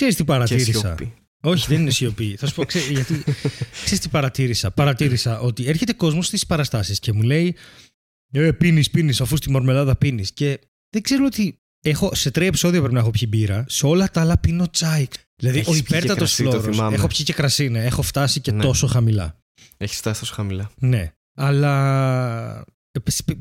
Ξέρεις τι Και παρατήρησα. σιωπή. Όχι, δεν είναι σιωπή. Θα σου πω, ξέρει, γιατί. Ξέρεις τι παρατήρησα; Παρατήρησα ότι έρχεται κόσμος στις παραστάσεις και μου λέει Ε, πίνεις, πίνεις, αφού στη μαρμελάδα πίνεις. Και δεν ξέρω ότι. Έχω, σε τρία επεισόδια πρέπει να έχω πιει μπύρα. Σε όλα τα άλλα πίνω τσάι. Δηλαδή, Έχεις ο πιει και υπέρτατος κρασί, το φλόρο. θυμάμαι. Έχω πιει και κρασί, ναι. Έχω φτάσει και Ναι. τόσο χαμηλά. Έχεις φτάσει τόσο χαμηλά. Ναι. Αλλά.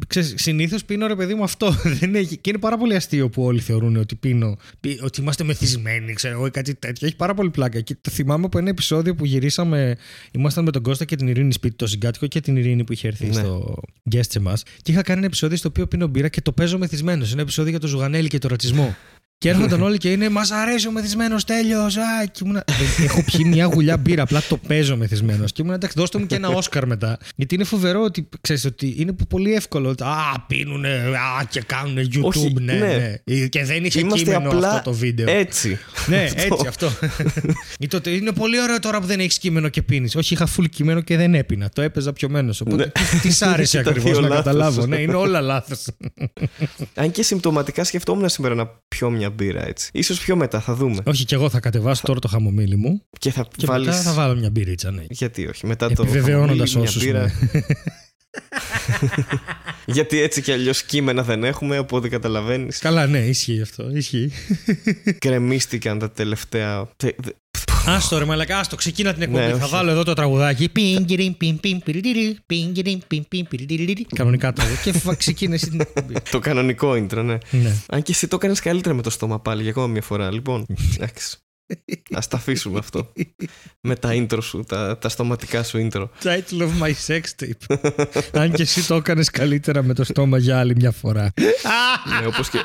Ξέρεις, συνήθως πίνω ρε παιδί μου αυτό. Δεν έχει. Και είναι πάρα πολύ αστείο που όλοι θεωρούν ότι πίνω. πι- Ότι είμαστε μεθυσμένοι, ξέρω εγώ, ή κάτι τέτοιο. Έχει πάρα πολύ πλάκα. Και το θυμάμαι από ένα επεισόδιο που γυρίσαμε. Ήμασταν με τον Κώστα και την Ειρήνη σπίτι, το συγκάτοικο και την Ειρήνη που είχε έρθει Ναι. στο guest σε εμάς. Και είχα κάνει ένα επεισόδιο στο οποίο πίνω μπύρα και το παίζω μεθυσμένος. Ένα επεισόδιο για το ζουγανέλι και το ρατσισμό. Και έρχονταν όλοι και είναι Μας αρέσει ο μεθυσμένος τέλειος. Και ήμουνα. «Δεν- Έχω πιει μια γουλιά μπύρα, απλά το παίζω μεθυσμένος. Και ήμουν εντάξει, δώστε μου και ένα Όσκαρ μετά. Γιατί είναι φοβερό ότι ξέρεις ότι είναι πολύ εύκολο. ότι, Α, πίνουνε, α, και κάνουν YouTube. Όχι, ναι, ναι. ναι. Και δεν είχε Είμαστε κείμενο απλά αυτό το βίντεο. Έτσι. Ναι, έτσι αυτό. Ή τότε, είναι πολύ ωραίο τώρα που δεν έχεις κείμενο και πίνεις. Όχι, είχα full κείμενο και δεν έπινα. Το έπαιζα πιωμένος. Οπότε Ναι. τι, τις σ' άρεσε Ήταν ακριβώς δύο να λάθος. καταλάβω. Ναι, είναι όλα λάθος. Αν και συμπτωματικά σκεφτόμουν σήμερα να πιω μια μπύρα έτσι. Ίσως πιο μετά, θα δούμε. Όχι, και εγώ θα κατεβάσω τώρα το χαμομήλι μου Και θα και βάλεις... μετά θα βάλω μια μπυρίτσα. Ναι. Γιατί όχι, μετά το Επιβεβαιώνοντας χαμομήλι, όσους, μια μπύρα. ναι. Γιατί έτσι κι αλλιώς κείμενα δεν έχουμε, οπότε καταλαβαίνεις. Καλά, ναι, ισχύει αυτό. Ισχύει. Κρεμίστηκαν τα τελευταία. Τε- δε- Άστο ρε μαλακά, άστο, ξεκίνα την εκπομπή. Ναι, θα όχι. βάλω εδώ το τραγουδάκι. Πιγκυριν, πιν, πιν, πιριριρι, πιγκυριν, πιν, πιν, πιριριρι. Κανονικά το Και φα- ξεκίνησε την εκπομπή. Το κανονικό intro, ναι. Ναι. Αν και εσύ το έκανες καλύτερα με το στόμα πάλι για ακόμα μια φορά. Λοιπόν, εντάξει. Α τα αφήσουμε αυτό. με τα intro σου, τα, τα στοματικά σου intro. Title of my sex tape. Αν και εσύ το έκανες καλύτερα με το στόμα για άλλη μια φορά. ναι, όπως και.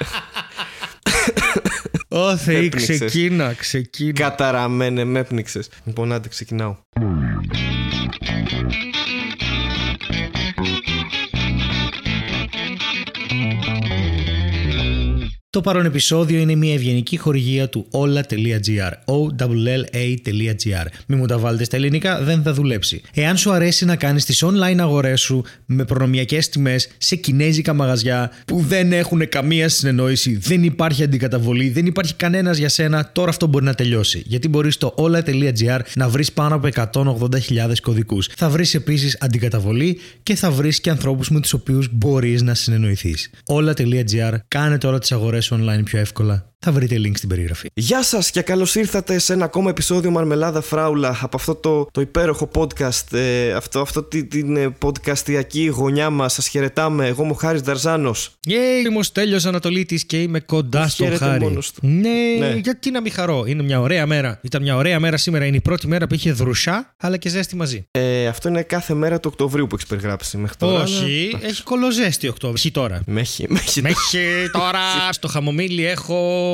Ω Θεή, Έπνιξες. ξεκίνα, ξεκίνα. Καταραμένε, με έπνιξες. Λοιπόν, άντε, ξεκινάω. Το παρόν επεισόδιο είναι μια ευγενική χορηγία του όλα.gr. OLLA.gr. Μη μου τα βάλετε στα ελληνικά, δεν θα δουλέψει. Εάν σου αρέσει να κάνεις τις online αγορές σου με προνομιακές τιμές σε κινέζικα μαγαζιά που δεν έχουν καμία συνεννόηση, δεν υπάρχει αντικαταβολή, δεν υπάρχει κανένας για σένα, τώρα αυτό μπορεί να τελειώσει. Γιατί μπορείς στο όλα.gr να βρεις πάνω από 180.000 κωδικούς. Θα βρεις επίσης αντικαταβολή και θα βρεις και ανθρώπους με τους οποίους μπορείς να συνεννοηθείς. Όλα.gr. Κάνε τώρα τις αγορές online πιο εύκολα. Θα βρείτε link στην περιγραφή. Γεια σας και καλώς ήρθατε σε ένα ακόμα επεισόδιο Μαρμελάδα Φράουλα από αυτό το, το υπέροχο podcast. Ε, αυτό, αυτό τη- την ε, podcastιακή γωνιά μας. Σας χαιρετάμε. Εγώ είμαι ο Χάρης Δαρζάνος. Yay, είμαι ο Στέλιος Ανατολίτης και είμαι κοντά στο Χαίρεται χάρι. μόνος του. Ναι, Ναι. γιατί να μην χαρώ. Είναι μια ωραία μέρα. Ήταν μια ωραία μέρα σήμερα. Είναι η πρώτη μέρα που είχε δρουσιά, αλλά και ζέστη μαζί. Ε, αυτό είναι κάθε μέρα του Οκτωβρίου που έχεις περιγράψει μέχρι τώρα. Όχι, αλλά- έχει κολοζέστη Οκτώβρη. Έχει τώρα. Με έχει, με έχει- Μέχρι τώρα στο χαμομήλι έχω.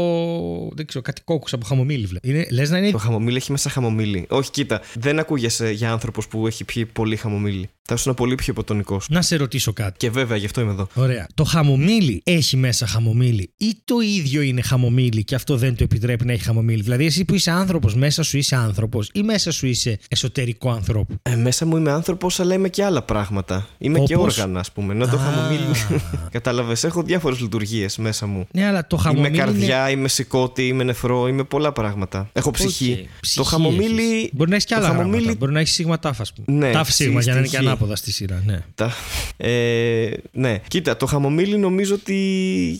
Δεν ξέρω, κάτι κόκκους από χαμομήλι. βλέ- Είναι, λες να είναι. Το χαμομήλι έχει μέσα χαμομήλι. Όχι, κοίτα, δεν ακούγεσαι για άνθρωπος που έχει πιει πολύ χαμομήλι. Θα ήσουν πολύ πιο υποτονικός. Να σε ρωτήσω κάτι. Και βέβαια, γι' αυτό είμαι εδώ. Ωραία. Το χαμομήλι έχει μέσα χαμομήλι ή το ίδιο είναι χαμομήλι και αυτό δεν το επιτρέπει να έχει χαμομήλι; Δηλαδή, εσύ που είσαι άνθρωπος, μέσα σου είσαι άνθρωπος ή μέσα σου είσαι εσωτερικό ανθρώπου; Ε, μέσα μου είμαι άνθρωπος, αλλά είμαι και άλλα πράγματα. Είμαι και Όπως; όργανα, ας πούμε. Ενώ το Α. χαμομήλι. Κατάλαβες, έχω διάφορες λειτουργίες μέσα μου. Ναι, αλλά το χαμομήλι. Είμαι καρδιά, Είναι... είμαι συκώτι, είμαι νεφρό, είμαι πολλά πράγματα. Έχω ψυχή. Οκ. Το Ψυχή χαμομήλι. έχεις. Μπορεί να έχεις και το άλλα χαμομήλι- γράμματα. Μπορεί να έχεις σίγμα ταυ, ας πούμε. Ναι, ταυ σίγμα για να είναι και ψυχή. Ανάποδα στη σειρά. Ναι. Τα... Ε, ναι, κοίτα, το χαμομήλι νομίζω ότι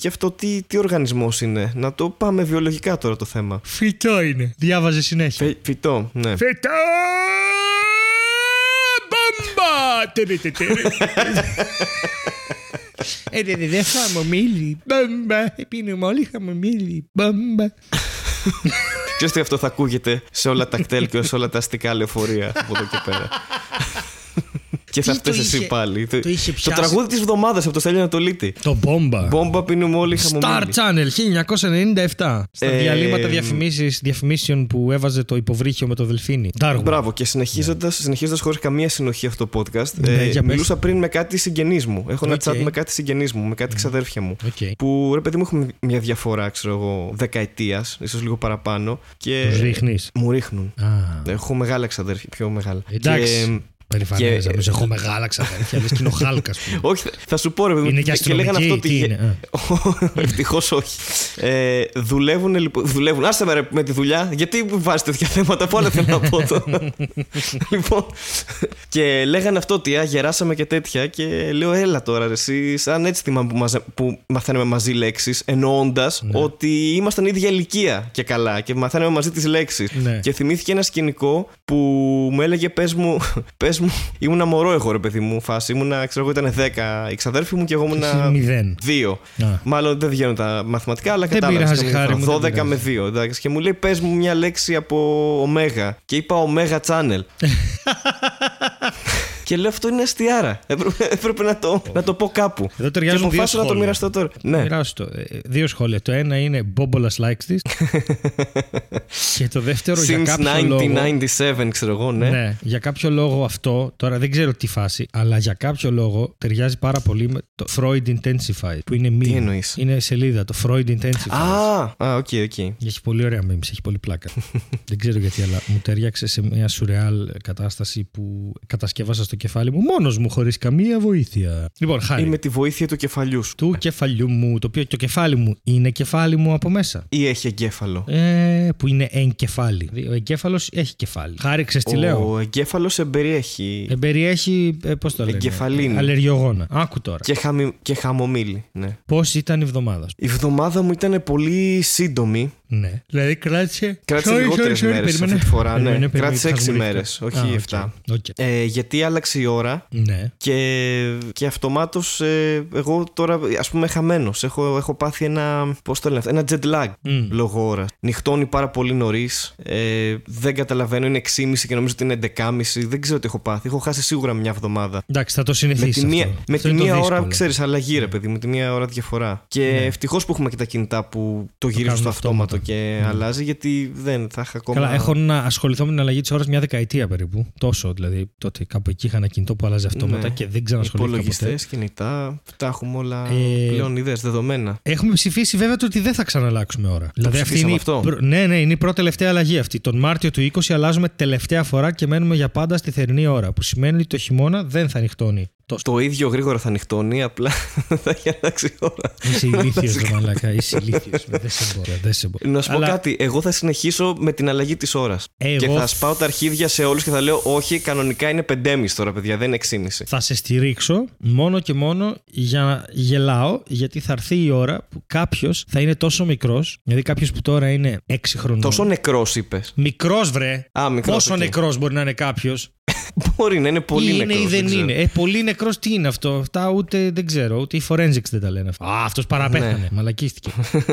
γι' αυτό τι, τι οργανισμός είναι. Να το πάμε βιολογικά τώρα το θέμα. Φυτό είναι. Διάβαζε συνέχεια. Φε, φυτό, ναι. Φυτό! Μπαμπα! Τερε, τε, τερε. Ε, δε, δε, δε, χαμομήλι. Μπαμπα! Πίνουμε όλοι χαμομήλι. Μπαμπα! Ξέρεις τι αυτό θα ακούγεται σε όλα τα κτέλ και σε όλα τα αστικά λεωφορεία από εδώ και πέρα. Και θα Τι το φταίει εσύ είχε- πάλι. το είχε το πιάσει. τραγούδι της εβδομάδας από το Στέλιο Ανατολίτη. Το μπόμπα. Μπόμπα πίνουμε όλοι Star χαμομήλι. Channel 1997. Στα Ε, διαλύματα διαφημίσεις, διαφημίσεων που έβαζε το υποβρύχιο με το δελφίνι. Darwin. Μπράβο, και συνεχίζοντα συνεχίζοντας χωρίς καμία συνοχή αυτό το podcast, Ναι, ε, για πες. μιλούσα πριν με κάτι συγγενείς μου. Έχω ένα Οκ. chat με κάτι συγγενείς μου, με κάτι ξαδέρφια μου. Οκ. Που ρε παιδί μου έχουμε μια διαφορά, ξέρω εγώ, δεκαετίας, ίσως λίγο παραπάνω. Και Τους ρίχνεις. μου ρίχνουν. Α. Έχω μεγάλα ξαδέρφια, πιο μεγάλα. Εντάξει. Και Περηφανέζα. Και- Νομίζω έχω μεγάλα ξαδέρφια. Λες και είναι ο Χάλκας. Όχι, θα σου πω ρε παιδί μου. Είναι και και λέγανε αστυνομική. αυτό ότι. Τι είναι. Α. Ευτυχώς όχι. Ε, δουλεύουν λοιπόν. Δουλεύουν. Άσε με, ρε, με τη δουλειά. Γιατί βάζεις τέτοια θέματα. Πού άλλα θέλω να πω τώρα. λοιπόν. Και λέγανε αυτό ότι α, γεράσαμε και τέτοια. Και λέω, έλα τώρα, ρε, εσύ. Σαν έτσι θυμάμαι που, μαζε, που μαθαίνουμε μαζί λέξεις. Εννοώντας Ναι. ότι ήμασταν ίδια ηλικία και καλά. Και μαθαίνουμε μαζί τις λέξεις. Ναι. Και θυμήθηκε ένα σκηνικό που μου έλεγε, πες μου, πες μου, ήμουνα μωρό εγώ, ρε παιδί μου, φάση. Ήμουνα, ξέρω εγώ, ήταν 10 η ξαδέρφη μου και εγώ Εσύ ήμουνα Μηδέν. Δύο. Α. Μάλλον δεν βγαίνουν τα μαθηματικά, αλλά Δεν κατάλαβες πειράζει, καμία χάρη φορά. μου, δεν 12 με 2. εντάξει. Και μου λέει, πες μου μια λέξη από Ωμέγα. Και είπα Ωμέγα Channel. και λέω αυτό είναι αστειάρα. Έπρεπε, έπρεπε να, το, να το πω κάπου. Εδώ και ταιριάζουν δύο αποφάσισα να το σχόλια. μοιραστώ τώρα. Ναι. Μοιράσου το. Ε, Δύο σχόλια. Το ένα είναι Μπόμπολας likes this. και το δεύτερο για Since κάποιο λόγο. 1997, ξέρω εγώ, ναι. Ναι, για κάποιο λόγο αυτό, τώρα δεν ξέρω τι φάση, αλλά για κάποιο λόγο ταιριάζει πάρα πολύ με το Freud Intensified, που είναι meme. εννοείς; Είναι σελίδα, το Freud Intensified. Α, α, οκ, οκ. Έχει πολύ ωραία memes, έχει πολύ πλάκα. δεν ξέρω γιατί, αλλά μου ταιριάξε σε μια σουρεάλ κατάσταση που κατασκεύασα στο κεφάλι μου μόνος μου, χωρίς καμία βοήθεια. Λοιπόν, χάρη. Ή με τη βοήθεια του κεφαλιού σου. Του κεφαλιού μου, το οποίο το κεφάλι μου είναι κεφάλι μου από μέσα. Ή έχει εγκέφαλο. Ε, που είναι εγκεφάλι. Ο εγκέφαλος έχει κεφάλι. Χάρη, ξέρεις τι λέω; Ο εγκέφαλος εμπεριέχει. Εμπεριέχει, ε, πώς το λένε, Εγκεφαλίνη. αλλεργιογόνα. Άκου τώρα. Και, χαμι... και χαμομήλι. Ναι. Πώς ήταν η εβδομάδα σου; Η εβδομάδα μου ήταν πολύ σύντομη. Ναι. Δηλαδή κράτησε. Κράτησε Sorry, λιγότερες sorry, sorry, μέρες περίμενε. αυτή τη φορά. Περίμενε, ναι. περίμενε, Κράτησε θα 6 μου μέρες, ρίχνω. όχι Α, 7. οκ, οκ. Ε, γιατί άλλαξε η ώρα Ναι. και, και αυτομάτως ε, εγώ τώρα ας πούμε χαμένος. Έχω, έχω πάθει ένα. Πώς το λένε, αυτό, ένα jet lag Μμ. λόγω ώρας. Νυχτώνει πάρα πολύ νωρίς. Ε, δεν καταλαβαίνω, είναι 6.30 και νομίζω ότι είναι 11.30. Δεν ξέρω τι έχω πάθει. Έχω χάσει σίγουρα μια εβδομάδα. Εντάξει, θα το Με συνηθίσεις. τη μία, αυτό. με Αυτό τη είναι το μία ώρα, δύσκολο. ξέρεις, αλλαγή ρε παιδί, με τη μία ώρα διαφορά. Και Ναι. ευτυχώς που έχουμε και τα κινητά που το γυρίζουν κάνουν στο αυτόματο αυτόματα. και αλλάζει, γιατί δεν θα είχα ακόμα. Καλά, έχω να ασχοληθώ με την αλλαγή της ώρας μια δεκαετία περίπου. Τόσο δηλαδή. Τότε κάπου εκεί είχα ένα κινητό που άλλαζε αυτόματα Ναι. και δεν ξανασχολήθηκα Υπολογιστές, ποτέ. κινητά, τα έχουμε όλα Ε, πλέον ιδέες, δεδομένα. Έχουμε ψηφίσει βέβαια το ότι δεν θα ξαναλλάξουμε ώρα. δηλαδή αυτή ψηφίσαμε είναι. η αυτό. πρω- Ναι, ναι, είναι η πρώτη τελευταία αλλαγή αυτή. Τον Μάρτιο του 20 αλλάζουμε τελευταία φορά και μένουμε για πάντα στη θερινή ώρα. Που σημαίνει ότι το χειμώνα δεν θα ανοιχτώνει τόσο. Το ίδιο γρήγορα θα ανοιχτώνει, απλά θα έχει αλλάξει η ώρα. Είσαι ηλίθιος, ρε μαλακά. Είσαι ηλίθιος. Δεν σε μπορώ. Δεν σε μπορώ. Να σου πω Αλλά κάτι, εγώ θα συνεχίσω με την αλλαγή της ώρας. Εγώ Και θα φ- σπάω τα αρχίδια σε όλους και θα λέω: Όχι, κανονικά είναι 5,5 τώρα, παιδιά, δεν είναι 6,5. Θα σε στηρίξω μόνο και μόνο για να γελάω, γιατί θα έρθει η ώρα που κάποιος θα είναι τόσο μικρός, δηλαδή κάποιος που τώρα είναι 6 χρονών. Τόσο νεκρός είπες. Μικρός, βρε. Α, μικρός, Πόσο οκ. νεκρός μπορεί να είναι κάποιος; Μπορεί να είναι πολύ ή είναι νεκρός, ή δεν ξέρω. είναι. Ε, πολύ νεκρός τι είναι αυτό; Αυτά ούτε δεν ξέρω. Ούτε οι forensics δεν τα λένε αυτά. Α, αυτός παραπέθανε. Ναι. Μαλακίστηκε.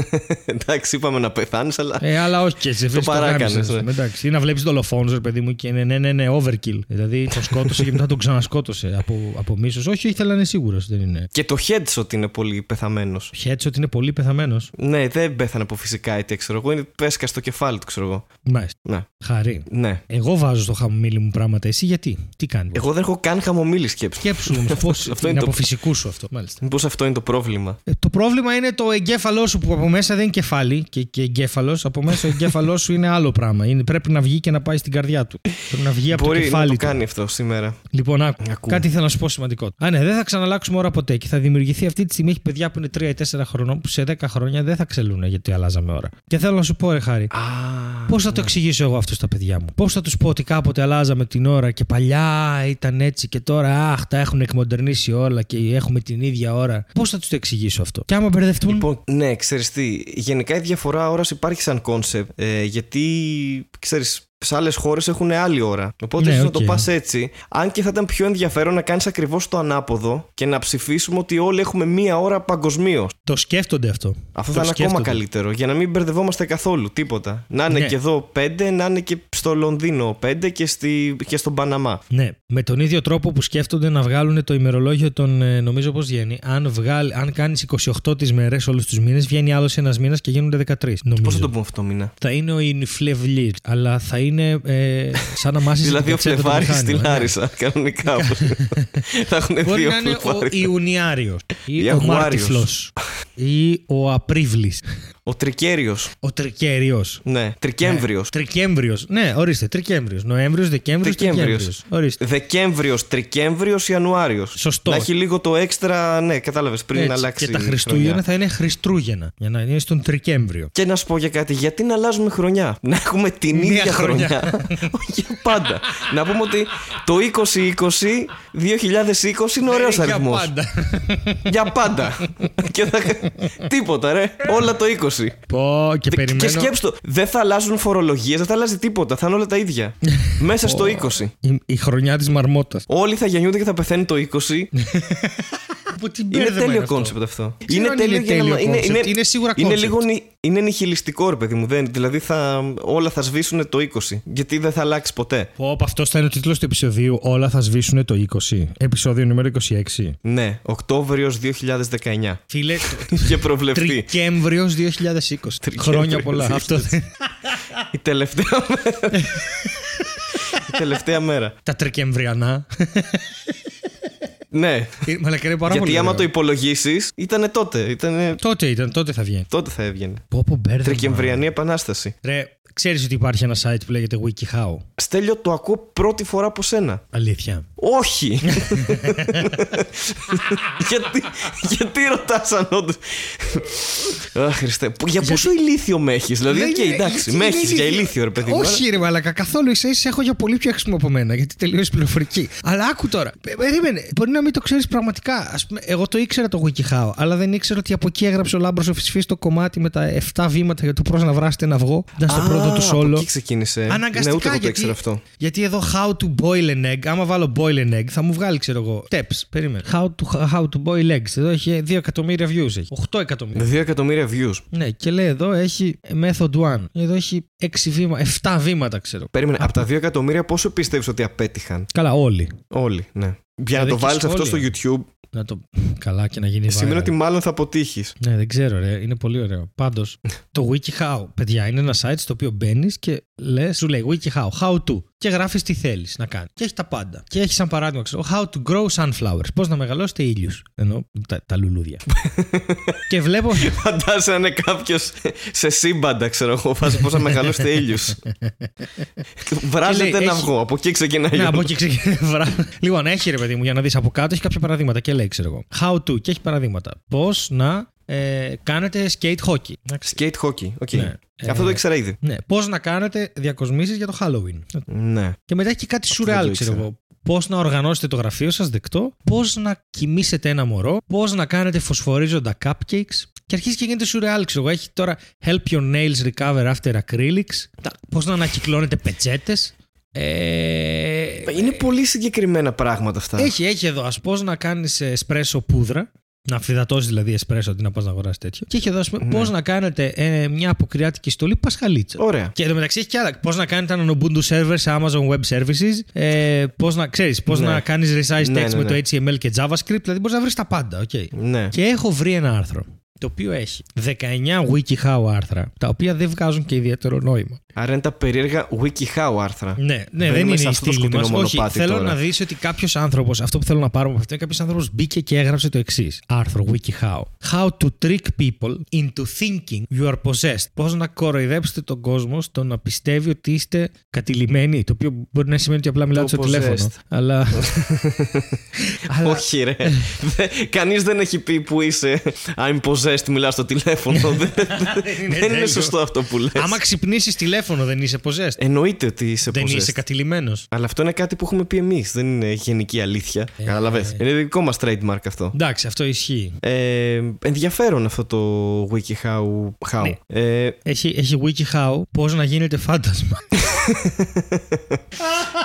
Εντάξει, είπαμε να πεθάνεις, αλλά. ε, αλλά όχι και σε βρίσκω παράκανες, γάμισες. ναι. Εντάξει. Ή να βλέπεις δολοφόνο, ρε παιδί μου, και είναι ναι, ναι, ναι, overkill. Δηλαδή τον σκότωσε και μετά τον ξανασκότωσε από, από μίσος. Όχι, ήθελα να είναι σίγουρος. Δεν είναι. Και το headshot είναι πολύ πεθαμένος. Χέτσο ότι είναι πολύ πεθαμένος. Ναι, δεν πέθανε από φυσικά αίτια, ξέρω εγώ. Είναι πέσκα στο κεφάλι του, ξέρω εγώ. Μάλιστα. Ναι. Χαρή. ναι. Εγώ βάζω στο χαμομήλι μου πράγματα. Εσύ γιατί; Τι κάνεις; Εγώ δεν έχω καν χαμομήλη σκέψη. Σκέψου όμως πώ. Αυτό είναι είναι το- από φυσικού σου αυτό. Μάλιστα. Μήπως αυτό είναι το πρόβλημα. Ε, το πρόβλημα είναι το εγκέφαλό σου που από μέσα δεν είναι κεφάλι και, και εγκέφαλος. Από μέσα ο εγκέφαλός σου είναι άλλο πράγμα. Είναι, πρέπει να βγει και να πάει στην καρδιά του. Πρέπει να βγει από το Μπορεί να κεφάλι το του. κάνει αυτό σήμερα. Λοιπόν, άκου. Ακούω. Κάτι ήθελα να σου πω σημαντικό. Α, ναι, δεν θα ξαναλλάξουμε ώρα ποτέ και θα δημιουργηθεί αυτή τη στιγμή. Έχει παιδιά που είναι 3 ή 4 χρονών που σε 10 χρόνια δεν θα ξελούν γιατί αλλάζαμε ώρα. Και θέλω να σου πω, ρε Χάρη, Α, Πώς θα το εξηγήσω εγώ αυτό στα παιδιά μου; Πώς θα τους πω ότι κάποτε αλλάζαμε την ώρα και παλιά ήταν έτσι και τώρα αχ, τα έχουν εκμοντερνήσει όλα και έχουμε την ίδια ώρα. Πώς θα τους το εξηγήσω αυτό; Και άμα μπερδευτούν; Λοιπόν, ναι, ξέρεις τι. Γενικά η διαφορά ώρας υπάρχει σαν concept. Ε, γιατί, ξέρεις, σε άλλες χώρες έχουν άλλη ώρα. Οπότε Ναι, ίσως να οκ. το πας έτσι. Αν και θα ήταν πιο ενδιαφέρον να κάνεις ακριβώς το ανάποδο και να ψηφίσουμε ότι όλοι έχουμε μία ώρα παγκοσμίως. Το σκέφτονται αυτό. Αυτό Το θα είναι ακόμα σκέφτονται. καλύτερο. Για να μην μπερδευόμαστε καθόλου. Τίποτα. Να είναι Ναι. και εδώ 5, να είναι και στο Λονδίνο 5 και, στη, και στον Παναμά. Ναι, με τον ίδιο τρόπο που σκέφτονται να βγάλουν το ημερολόγιο των. ε, Νομίζω πώς βγαίνει. Αν, βγάλ, αν κάνεις 28 τις μέρες όλους τους μήνες, βγαίνει άλλος ένας μήνας και γίνονται 13. Νομίζω. Πώς θα το πούμε αυτό το μήνα; Θα είναι ο Ινφλευλής, αλλά θα είναι ε, σαν να μάσει. Δηλαδή ο Φλεβάρης στη Λάρισα, κανονικά. όπως- θα έχουν ναι. Μπορεί δύο να είναι ο Φλεβάρι. Ιουνιάριος ή Ή ο Αγουάριος. Μάρτιφλο ή ο Απρίβλης. Ο Τρικέριος. Ο Τρικέριος. Ναι, Τρικέμβριος. Τρικέμβριος. Ναι, ορίστε. Τρικέμβριος. Νοέμβριος, Δεκέμβριος, Τρικέμβριος. Τρικέμβριος. Ορίστε. Δεκέμβριος, Τρικέμβριος, Ιανουάριος. Σωστό. Να έχει λίγο το έξτρα, ναι, κατάλαβες πριν Έτσι. αλλάξει. Και τα η Χριστούγεννα χρονιά. θα είναι Χριστούγεννα. Για να είναι στον Τρικέμβριο. Και να σου πω για κάτι, γιατί να αλλάζουμε χρονιά; Να έχουμε την Μία ίδια χρονιά. χρονιά. Όχι για πάντα. να πούμε ότι το 2020, 2020 είναι ωραίος Ε, για αριθμός. πάντα. Για πάντα. και θα... Τίποτα, ρε. Όλα το 20. Πω και Και περιμένω. σκέψτε το, δεν θα αλλάζουν φορολογίες, δεν θα αλλάζει τίποτα. Θα είναι όλα τα ίδια. Μέσα στο 20. Η, η χρονιά της μαρμότας. Όλοι θα γεννιούνται και θα πεθαίνει το 20. Από την είναι μπέρδεμα τέλειο αυτό. concept αυτό. ξέρω Είναι αν τέλειο, είναι για να- τέλειο είναι, concept. είναι, Είναι σίγουρα είναι concept. λίγο νι- είναι νιχιλιστικό, ρε παιδί μου. Δεν, δηλαδή θα, όλα θα σβήσουν το 20. Γιατί δεν θα αλλάξει ποτέ. Πω, πω, αυτό θα είναι ο τίτλος του επεισοδίου. Όλα θα σβήσουν το 20. Επεισόδιο νούμερο 26. Ναι, Οκτώβριος 2019. Φίλε, Είχε προβλεφθεί. Τρικέμβριος 2020. Χρόνια πολλά. 2020. Αυτό δεν- Η τελευταία μέρα. Η τελευταία μέρα. Τα τρικεμβριανά. Ναι. Ε, Μαλάκα είναι πάρα Γιατί πολύ. άμα ωραίο. το υπολογίσεις, ήταν τότε. Ήτανε... Τότε ήταν, τότε θα βγαίνει. Τότε θα έβγαινε. Πω, πω, μπέρδεμα. Τρικεμβριανή επανάσταση. Ρε, ξέρεις ότι υπάρχει ένα site που λέγεται WikiHow; Στέλιο, το ακούω πρώτη φορά από σένα. Αλήθεια. Όχι. γιατί, γιατί ρωτάς αν όντως... Αχ, Χριστέ. Που- Για πόσο ηλίθιο με έχεις; Δηλαδή, Δεν οκ, είναι- εντάξει, γιατί με είναι έχεις για ηλίθιο, ρε παιδί μου. αλλά- Όχι, ρε Μαλάκα, καθόλου εσύ σε έχω για πολύ πιο έξυπνο από μένα, γιατί τελείωσε πληροφορική. Αλλά άκου τώρα. Πε- Περίμενε, μπορεί να μην το ξέρεις πραγματικά. Ας πούμε, εγώ το ήξερα το WikiHow, αλλά δεν ήξερα ότι από εκεί έγραψε ο Λάμπρος ο Φισφής το κομμάτι με τα 7 βήματα για το πώς να βράσετε ένα αυγό. Ήταν στο Α, πρώτο του από solo. εκεί ξεκίνησε. Αναγκαστικά ναι, ούτε εγώ το γιατί, ήξερα αυτό. γιατί εδώ how to boil an egg, άμα βάλω boil an egg, θα μου βγάλει, ξέρω εγώ. Steps, περίμενε. How to, how to boil eggs. Εδώ έχει 2 εκατομμύρια views. Έχει. 8 εκατομμύρια. 2 εκατομμύρια views. Ναι, και λέει εδώ έχει method 1. Εδώ έχει 6 βήματα, 7 βήματα, ξέρω. Περίμενε, από τα 2 εκατομμύρια πόσο πιστεύεις ότι απέτυχαν; Καλά, όλοι. Όλοι, ναι. Για να δεν το έχει βάλεις αυτό στο σχόλια. YouTube, Να το. Καλά και να γίνει σημαίνει viral. ότι μάλλον θα αποτύχεις. Ναι, δεν ξέρω, ρε. Είναι πολύ ωραίο. Πάντως, το WikiHow, παιδιά, είναι ένα site στο οποίο μπαίνεις και λες, σου λέει WikiHow, how to. Και γράφεις τι θέλεις να κάνεις. Και έχεις τα πάντα. Και έχεις σαν παράδειγμα, ξέρω, how to grow sunflowers. Πώς να μεγαλώσετε ήλιους. Ενώ τα, τα λουλούδια. και βλέπω. Φαντάζεσαι να είναι κάποιος σε σύμπαντα, ξέρω εγώ, φάση πώς θα μεγαλώσετε ήλιους. Βράζετε λέει, ένα έχει- αυγό, από εκεί ξεκινάει. Ναι, όλο. από εκεί ξεκινάει. Βρά- λοιπόν, έχει ρε παιδί μου, για να δεις από κάτω, έχει κάποια παραδείγματα και λέει, ξέρω εγώ. How to και έχει παραδείγματα. Πώς να ε, κάνετε skate hockey. Εντάξει. Skate hockey, οκ. Ναι. Αυτό το Ε, ήξερα ήδη. Ναι, πώς να κάνετε διακοσμήσεις για το Halloween. Ναι. Και μετά έχει και κάτι Αυτό δεν surreal, το ξέρω ήξερα. εγώ. Πώς να οργανώσετε το γραφείο σας δεκτό, πώς να κοιμήσετε ένα μωρό, πώς να κάνετε φωσφορίζοντα cupcakes. Και αρχίζει και γίνεται surreal, ξέρω εγώ. Έχει τώρα help your nails recover after acrylics. Πώς να ανακυκλώνετε πετσέτες. Ε, Είναι πολύ συγκεκριμένα πράγματα αυτά. έχει, έχει εδώ. Α πώς να κάνεις εσπρέσο πούδρα. Να αφιδατώσει δηλαδή εσπρέσο αντί να πας να αγοράσεις τέτοιο. Και έχει εδώ, ας πούμε, Ναι. πώς να κάνετε ε, μια αποκριάτικη στολή πασχαλίτσα. Ωραία. Και εδώ μεταξύ έχει και άλλα. Πώς να κάνετε έναν Ubuntu server σε Amazon Web Services. Ε, πώς να, ξέρεις, πώς Ναι. να κάνεις resize text Ναι, ναι, με ναι. το HTML και JavaScript. Δηλαδή μπορείς να βρεις τα πάντα. Okay. Ναι. Και έχω βρει ένα άρθρο. Το οποίο έχει 19 WikiHow άρθρα, τα οποία δεν βγάζουν και ιδιαίτερο νόημα. Άρα είναι τα περίεργα WikiHow άρθρα. Ναι, ναι δεν Μπαίνουμε είναι σε η αυτό το στήλη σκοτεινό μας. Όχι, μονοπάτι θέλω τώρα. να δεις ότι κάποιος άνθρωπος, αυτό που θέλω να πάρω από αυτό είναι κάποιος άνθρωπος μπήκε και έγραψε το εξής. Άρθρο WikiHow. How to trick people into thinking you are possessed. Πώς να κοροϊδέψετε τον κόσμο στο να πιστεύει ότι είστε κατηλημένοι. Το οποίο μπορεί να σημαίνει ότι απλά μιλάτε Το στο τηλέφωνο. possessed. Αλλά. Αλλά- Όχι, ρε. Κανείς δεν έχει πει που είσαι I'm possessed, μιλάς στο τηλέφωνο. Δεν- Δεν είναι τέλειο. σωστό αυτό που λες. Άμα ξυπνήσεις τηλέφωνο, δεν είσαι possessed. Εννοείται ότι είσαι δεν possessed. είσαι κατηλημένος. Αλλά αυτό είναι κάτι που έχουμε πει εμείς. Δεν είναι γενική αλήθεια. Ε, Καταλαβες. Είναι δικό μας trademark αυτό. Εντάξει, αυτό ισχύει. Ε, ενδιαφέρον αυτό το WikiHow. How. Ναι. Ε, Έχει, έχει WikiHow πώς να γίνετε φάντασμα.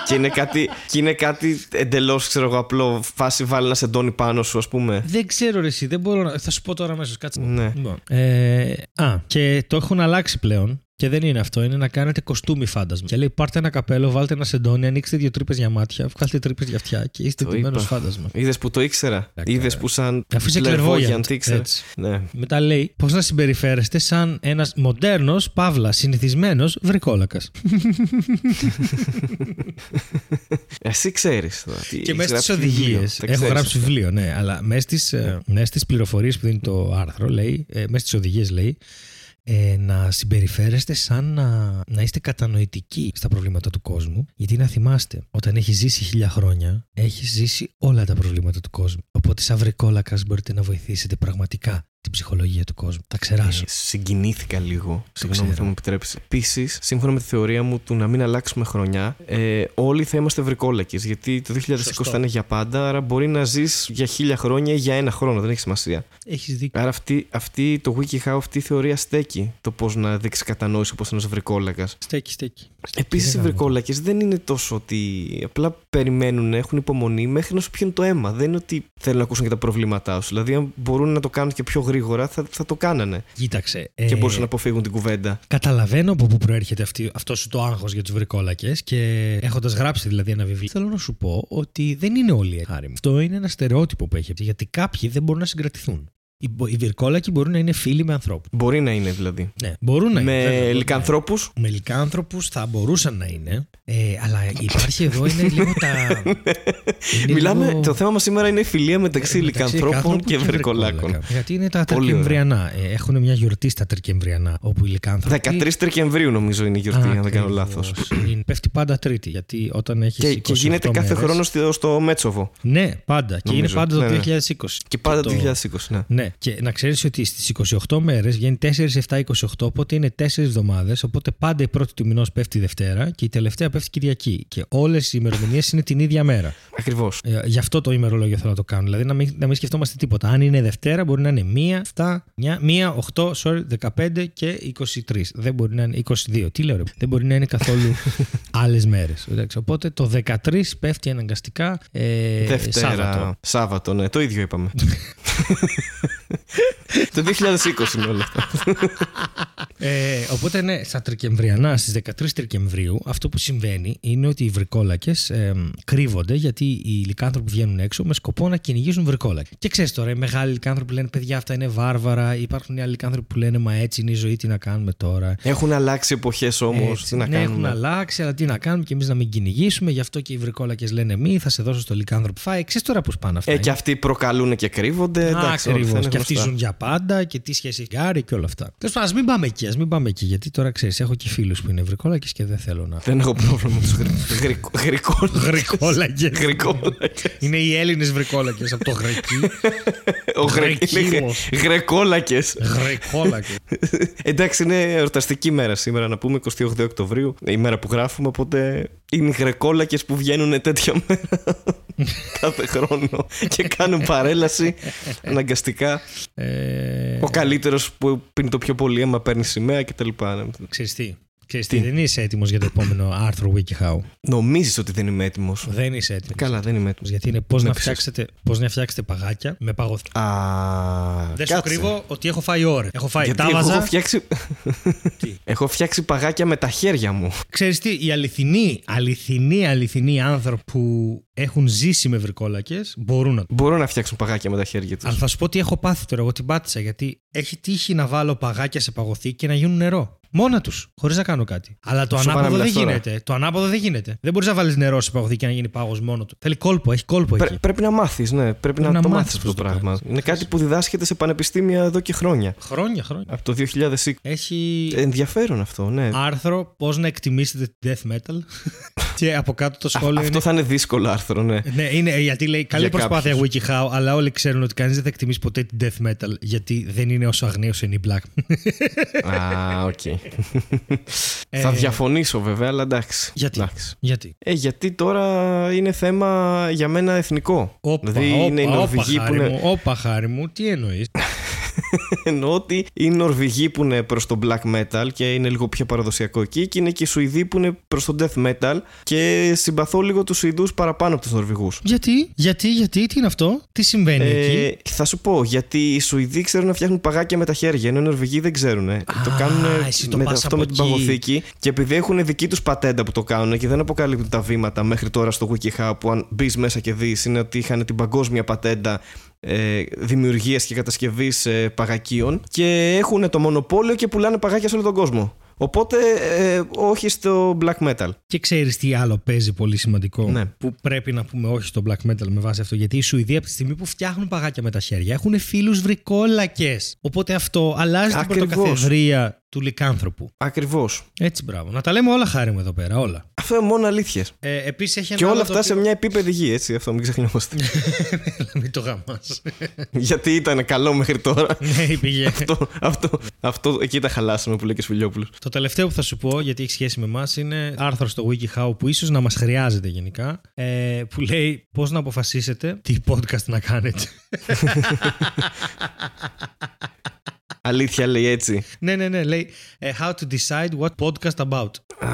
και, είναι κάτι, και είναι κάτι εντελώς ξέρω εγώ απλό. Φάση βάλει ένα σεντόνι πάνω σου, ας πούμε. Δεν ξέρω ρε εσύ, δεν μπορώ να... Θα σου πω τώρα αμέσως, κάτσε. Ναι. Λοιπόν, ε, α, και το έχουν αλλάξει πλέον. Και δεν είναι αυτό, είναι να κάνετε κοστούμι φάντασμα. Και λέει: Πάρτε ένα καπέλο, βάλτε ένα σεντόνι, ανοίξτε δύο τρύπες για μάτια, βγάλτε τρύπες για αυτιά και είστε Το ντυμένο είπα. φάντασμα. Είδες που το ήξερα. D'accord. Είδες που σαν. Αφού είσαι clairvoyant clairvoyant, ήξερα. έτσι. Ναι. Μετά λέει: Πώς να συμπεριφέρεστε σαν ένας μοντέρνος, παύλας, συνηθισμένος βρικόλακας. Εσύ ξέρεις. και μέσα στις οδηγίες. Έχω γράψει βιβλίο, ναι, αλλά μέσα στις πληροφορίες που δίνει το άρθρο, λέει, ε, μέσα στις οδηγίες λέει, ε, να συμπεριφέρεστε σαν να, να είστε κατανοητικοί στα προβλήματα του κόσμου. Γιατί να θυμάστε, όταν έχεις ζήσει χίλια χρόνια, έχεις ζήσει όλα τα προβλήματα του κόσμου. Οπότε, σαν βρικόλακα, μπορείτε να βοηθήσετε πραγματικά την ψυχολογία του κόσμου. Τα ξεράσω. Ε, συγκινήθηκα λίγο. Συγγνώμη, θα μου επιτρέψεις. Επίσης, σύμφωνα με τη θεωρία μου του να μην αλλάξουμε χρονιά, ε, όλοι θα είμαστε βρικόλακες. Γιατί το 2020 Σωστό. θα είναι για πάντα, άρα μπορεί να ζεις για χίλια χρόνια ή για ένα χρόνο. Δεν έχει σημασία. Έχεις δίκιο. Άρα αυτή, αυτή το WikiHow, αυτή η θεωρία στέκει το πώς να δείξεις κατανόηση όπως ένα βρικόλακας. Στέκει, στέκει. Επίσης, οι γάμο. βρικόλακες δεν είναι τόσο ότι απλά περιμένουν, έχουν υπομονή μέχρι να σου πιούν το αίμα. Δεν είναι ότι θέλουν να ακούσουν και τα προβλήματά σου. Δηλαδή, αν μπορούν να το κάνουν και πιο γρήγορα, θα, θα το κάνανε. Κοίταξε. Και ε, μπορούσαν να αποφύγουν την κουβέντα. Καταλαβαίνω από πού προέρχεται αυτή, αυτός σου το άγχος για τους βρικόλακε και έχοντας γράψει δηλαδή ένα βιβλίο, θέλω να σου πω ότι δεν είναι όλοι έτσι. Χάρη μου. Αυτό είναι ένα στερεότυπο που έχει. Γιατί κάποιοι δεν μπορούν να συγκρατηθούν. Οι, μπο- οι βρικόλακοι μπορούν να είναι φίλοι με ανθρώπους. Μπορεί να είναι δηλαδή. Ναι, μπορούν να είναι. βέβαια, Με μπορούν να λικανθρώπους. είναι. Με λικάνθρωπους θα μπορούσαν να είναι. Ε, αλλά υπάρχει εδώ είναι λίγο τα. είναι Μιλάμε, λίγο- το θέμα μας σήμερα είναι η φιλία μεταξύ μεταξύ λικανθρώπων λικάνθρωπων και βρικολάκων. βρικόλακα. Γιατί είναι τα Πολύ Τρικεμβριανά. Ε, έχουν μια γιορτή στα Τρικεμβριανά όπου οι λικάνθρωποι. 13 Δεκεμβρίου νομίζω είναι η γιορτή, αν δεν κάνω Ακριβώς. λάθος. Είναι- Πέφτει πάντα Τρίτη. Γιατί όταν έχεις. Και, και γίνεται κάθε χρόνο στο, στο Μέτσοβο. Ναι, πάντα. Και είναι Νομίζω. πάντα το Ναι, ναι. 2020. Και πάντα το το 2020, ναι. Ναι, και να ξέρεις ότι στις 28 μέρες βγαίνει 4, 7, 28, οπότε είναι 4 εβδομάδες. Οπότε πάντα η πρώτη του μηνός πέφτει Δευτέρα και η τελευταία πέφτει Κυριακή. Και όλες οι ημερομηνίες είναι την ίδια μέρα. Ακριβώς. Ε, γι' αυτό το ημερολόγιο θέλω να το κάνω. Δηλαδή να μην, να μην σκεφτόμαστε τίποτα. Αν είναι Δευτέρα, μπορεί να είναι 1, 7, 1, 8, sorry, 15 και 23. Δεν μπορεί να είναι 22. Τι λέω, ρε. Δεν μπορεί να είναι καθόλου άλλες μέρες. Οπότε το 13 πέφτει αναγκαστικά ε, Δευτέρα. Σάββατο. Σάββατο, ναι, το ίδιο είπαμε. το 2020 είναι όλα αυτά. Ε, οπότε ναι, στα Τρικεμβριανά, στις 13 Τρικεμβρίου, αυτό που συμβαίνει είναι ότι οι βρικόλακες ε, κρύβονται γιατί οι λικάνθρωποι βγαίνουν έξω με σκοπό να κυνηγήσουν βρικόλακες. Και ξέρεις τώρα, οι μεγάλοι λικάνθρωποι λένε παιδιά αυτά είναι βάρβαρα. Υπάρχουν οι άλλοι λικάνθρωποι που λένε Μα έτσι είναι η ζωή, τι να κάνουμε τώρα. Έχουν αλλάξει εποχές όμως. Έτσι, Τι να ναι, έχουν κάνουμε. αλλάξει, αλλά τι να κάνουμε και εμείς να μην κυνηγήσουμε. Γι' αυτό και οι βρικόλακες λένε Μη, θα σε δώσω στο λικάνθρωπο φάει. Ξέρεις τώρα πώς πάνε αυτά. Ε, και αυτοί προκαλούν και κρύβονται. Εντάξει, όλα αυτά Ακριβώς. είναι Και αυτοί γνωστά. ζουν για πάντα και τι σχέση έχει Γκάρι και όλα αυτά. Τέλος πάντων, ας μην πάμε εκεί, ας μην πάμε εκεί. Γιατί τώρα ξέρεις, έχω και φίλους που είναι βρικόλακε και δεν θέλω να. Δεν έχω πρόβλημα με τους γρικόλακε. Βρικόλακε. Γρικόλακε. είναι οι Έλληνες βρικόλακε από το Γρεκί. Ο Γρεκίμος. Γρεκόλακες. Γρεκόλακες. Εντάξει, είναι εορταστική μέρα σήμερα, να πούμε 28 Οκτωβρίου, η μέρα που γράφουμε. Οπότε είναι οι γρεκόλακε που βγαίνουν τέτοια μέρα κάθε χρόνο και κάνουν παρέλαση αναγκαστικά. ε, Ο καλύτερος που πίνει το πιο πολύ αίμα παίρνει σημαία κτλ. ξέρεις τι. Ξέρεις τι, δεν είσαι έτοιμος για το επόμενο άρθρο WikiHow. Νομίζεις ότι δεν είμαι έτοιμος; Δεν είσαι έτοιμος. Καλά, δεν είμαι έτοιμος. Γιατί είναι πώς Με να, ψες. φτιάξετε, πώς να φτιάξετε παγάκια με παγωθή. Α, Δεν σου κάτσε. κρύβω ότι έχω φάει ώρε. Έχω φάει Γιατί τα εγώ βάζα. έχω φτιάξει... Τι; έχω φτιάξει παγάκια με τα χέρια μου. Ξέρεις τι, οι αληθινοί, αληθινοί, αληθινοί άνθρωποι που έχουν ζήσει με βρικόλακες μπορούν να το. Μπορώ να φτιάξουν παγάκια με τα χέρια τους. Αλλά θα σου πω τι έχω πάθει τώρα. Εγώ την πάτησα γιατί έχει τύχει να βάλω παγάκια σε παγωθή και να γίνουν νερό. Μόνα τους, χωρίς να κάνω κάτι. Αλλά το Σοβαρά ανάποδο δεν μιλάς τώρα. γίνεται. Το ανάποδο δεν γίνεται. Δεν μπορείς να βάλεις νερό σε παγωθή και να γίνει πάγος μόνο του. Θέλει κόλπο, έχει κόλπο εκεί. πρέπει να μάθεις, ναι. Πρέπει, να, να το μάθεις μάθεις αυτό πώς το το πράγμα. κάνεις. Είναι κάτι που διδάσκεται σε πανεπιστήμια εδώ και χρόνια. Χρόνια, χρόνια. Από το 2020. Έχει Ενδιαφέρον αυτό, ναι. άρθρο πώς να εκτιμήσετε την death metal. και από κάτω το Α- σχόλιο αυτό είναι. θα είναι δύσκολο άρθρο, ναι. Ναι, είναι γιατί λέει καλή Για προσπάθεια WikiHow, αλλά όλοι ξέρουν ότι κανείς δεν θα εκτιμήσει ποτέ την death metal γιατί δεν είναι όσο αγνή όσο είναι η black. Α, οκ. Ε, Θα διαφωνήσω βέβαια, αλλά εντάξει. Γιατί; Εντάξει. γιατί. Ε, γιατί τώρα είναι θέμα για μένα εθνικό. Όπα, δηλαδή όπα, είναι οι όπα, Νορβηγοί που χάρη είναι. μου, όπα, χάρη μου, τι εννοείς. Εννοώ ότι οι Νορβηγοί που είναι προς το black metal και είναι λίγο πιο παραδοσιακό εκεί, και είναι και οι Σουηδοί που είναι προς το death metal και συμπαθώ λίγο τους Σουηδούς παραπάνω από τους Νορβηγούς. γιατί, γιατί, γιατί, τι είναι αυτό, τι συμβαίνει εκεί; Ε, θα σου πω, γιατί οι Σουηδοί ξέρουν να φτιάχνουν παγάκια με τα χέρια, ενώ οι Νορβηγοί δεν ξέρουν. το κάνουν εσύ το με πας αυτό από με την εκεί. παγωθήκη. Και επειδή έχουν δική τους πατέντα που το κάνουν και δεν αποκαλύπτουν τα βήματα μέχρι τώρα στο WikiHow, που αν μπεις μέσα και δεις, είναι ότι είχαν την παγκόσμια πατέντα ε, δημιουργίας και κατασκευής ε, παγακίων και έχουν το μονοπόλιο και πουλάνε παγάκια σε όλο τον κόσμο. Οπότε ε, όχι στο black metal. Και ξέρεις τι άλλο παίζει πολύ σημαντικό. Ναι. Που πρέπει να πούμε όχι στο black metal με βάση αυτό. Γιατί η Σουηδία από τη στιγμή που φτιάχνουν παγάκια με τα χέρια έχουν φίλους βρικόλακες. Οπότε αυτό αλλάζει την Ακριβώς. πρωτοκαθεδρία του λικάνθρωπου. Ακριβώς. Έτσι, μπράβο. Να τα λέμε όλα χάρη μου εδώ πέρα, όλα. Αυτό είναι μόνο αλήθειες. Ε, Επίσης έχει ένα Και όλα άλλο αυτά το σε οποίο- μια επίπεδη γη, έτσι. Αυτό μην ξεχνιόμαστε. Μην το γαμάς. Γιατί ήταν καλό μέχρι τώρα. ναι, πήγε. αυτό, αυτό, αυτό, εκεί τα χαλάσαμε που λέει και Σφιλιόπουλο. Το τελευταίο που θα σου πω, γιατί έχει σχέση με εμάς, είναι άρθρο στο WikiHow που ίσως να μας χρειάζεται γενικά. Ε, που λέει πώς να αποφασίσετε τι podcast να κάνετε. Αλήθεια λέει έτσι. ναι, ναι, ναι. Λέει ε, How to decide what podcast about. Α,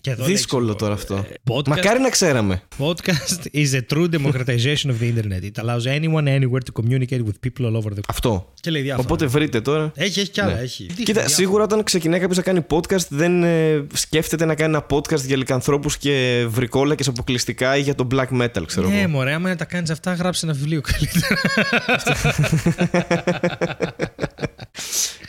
Και εδώ λέει, δύσκολο ξέρω, τώρα αυτό. ε, podcast, Μακάρι να ξέραμε. podcast is a true democratization of the internet. It allows anyone anywhere to communicate with people all over the world. Αυτό. Και λέει διάφορα. Οπότε βρείτε τώρα. Έχει, έχει κι άλλα. Ναι. Έχει. Κοίτα, Διάφορα. σίγουρα όταν ξεκινάει κάποιος να κάνει podcast, δεν ε, σκέφτεται να κάνει ένα podcast για λικανθρώπους και βρικόλακες αποκλειστικά ή για το black metal, ξέρω Ναι, εγώ. μωρέ, άμα τα κάνεις αυτά, γράψε ένα βιβλίο καλύτερα.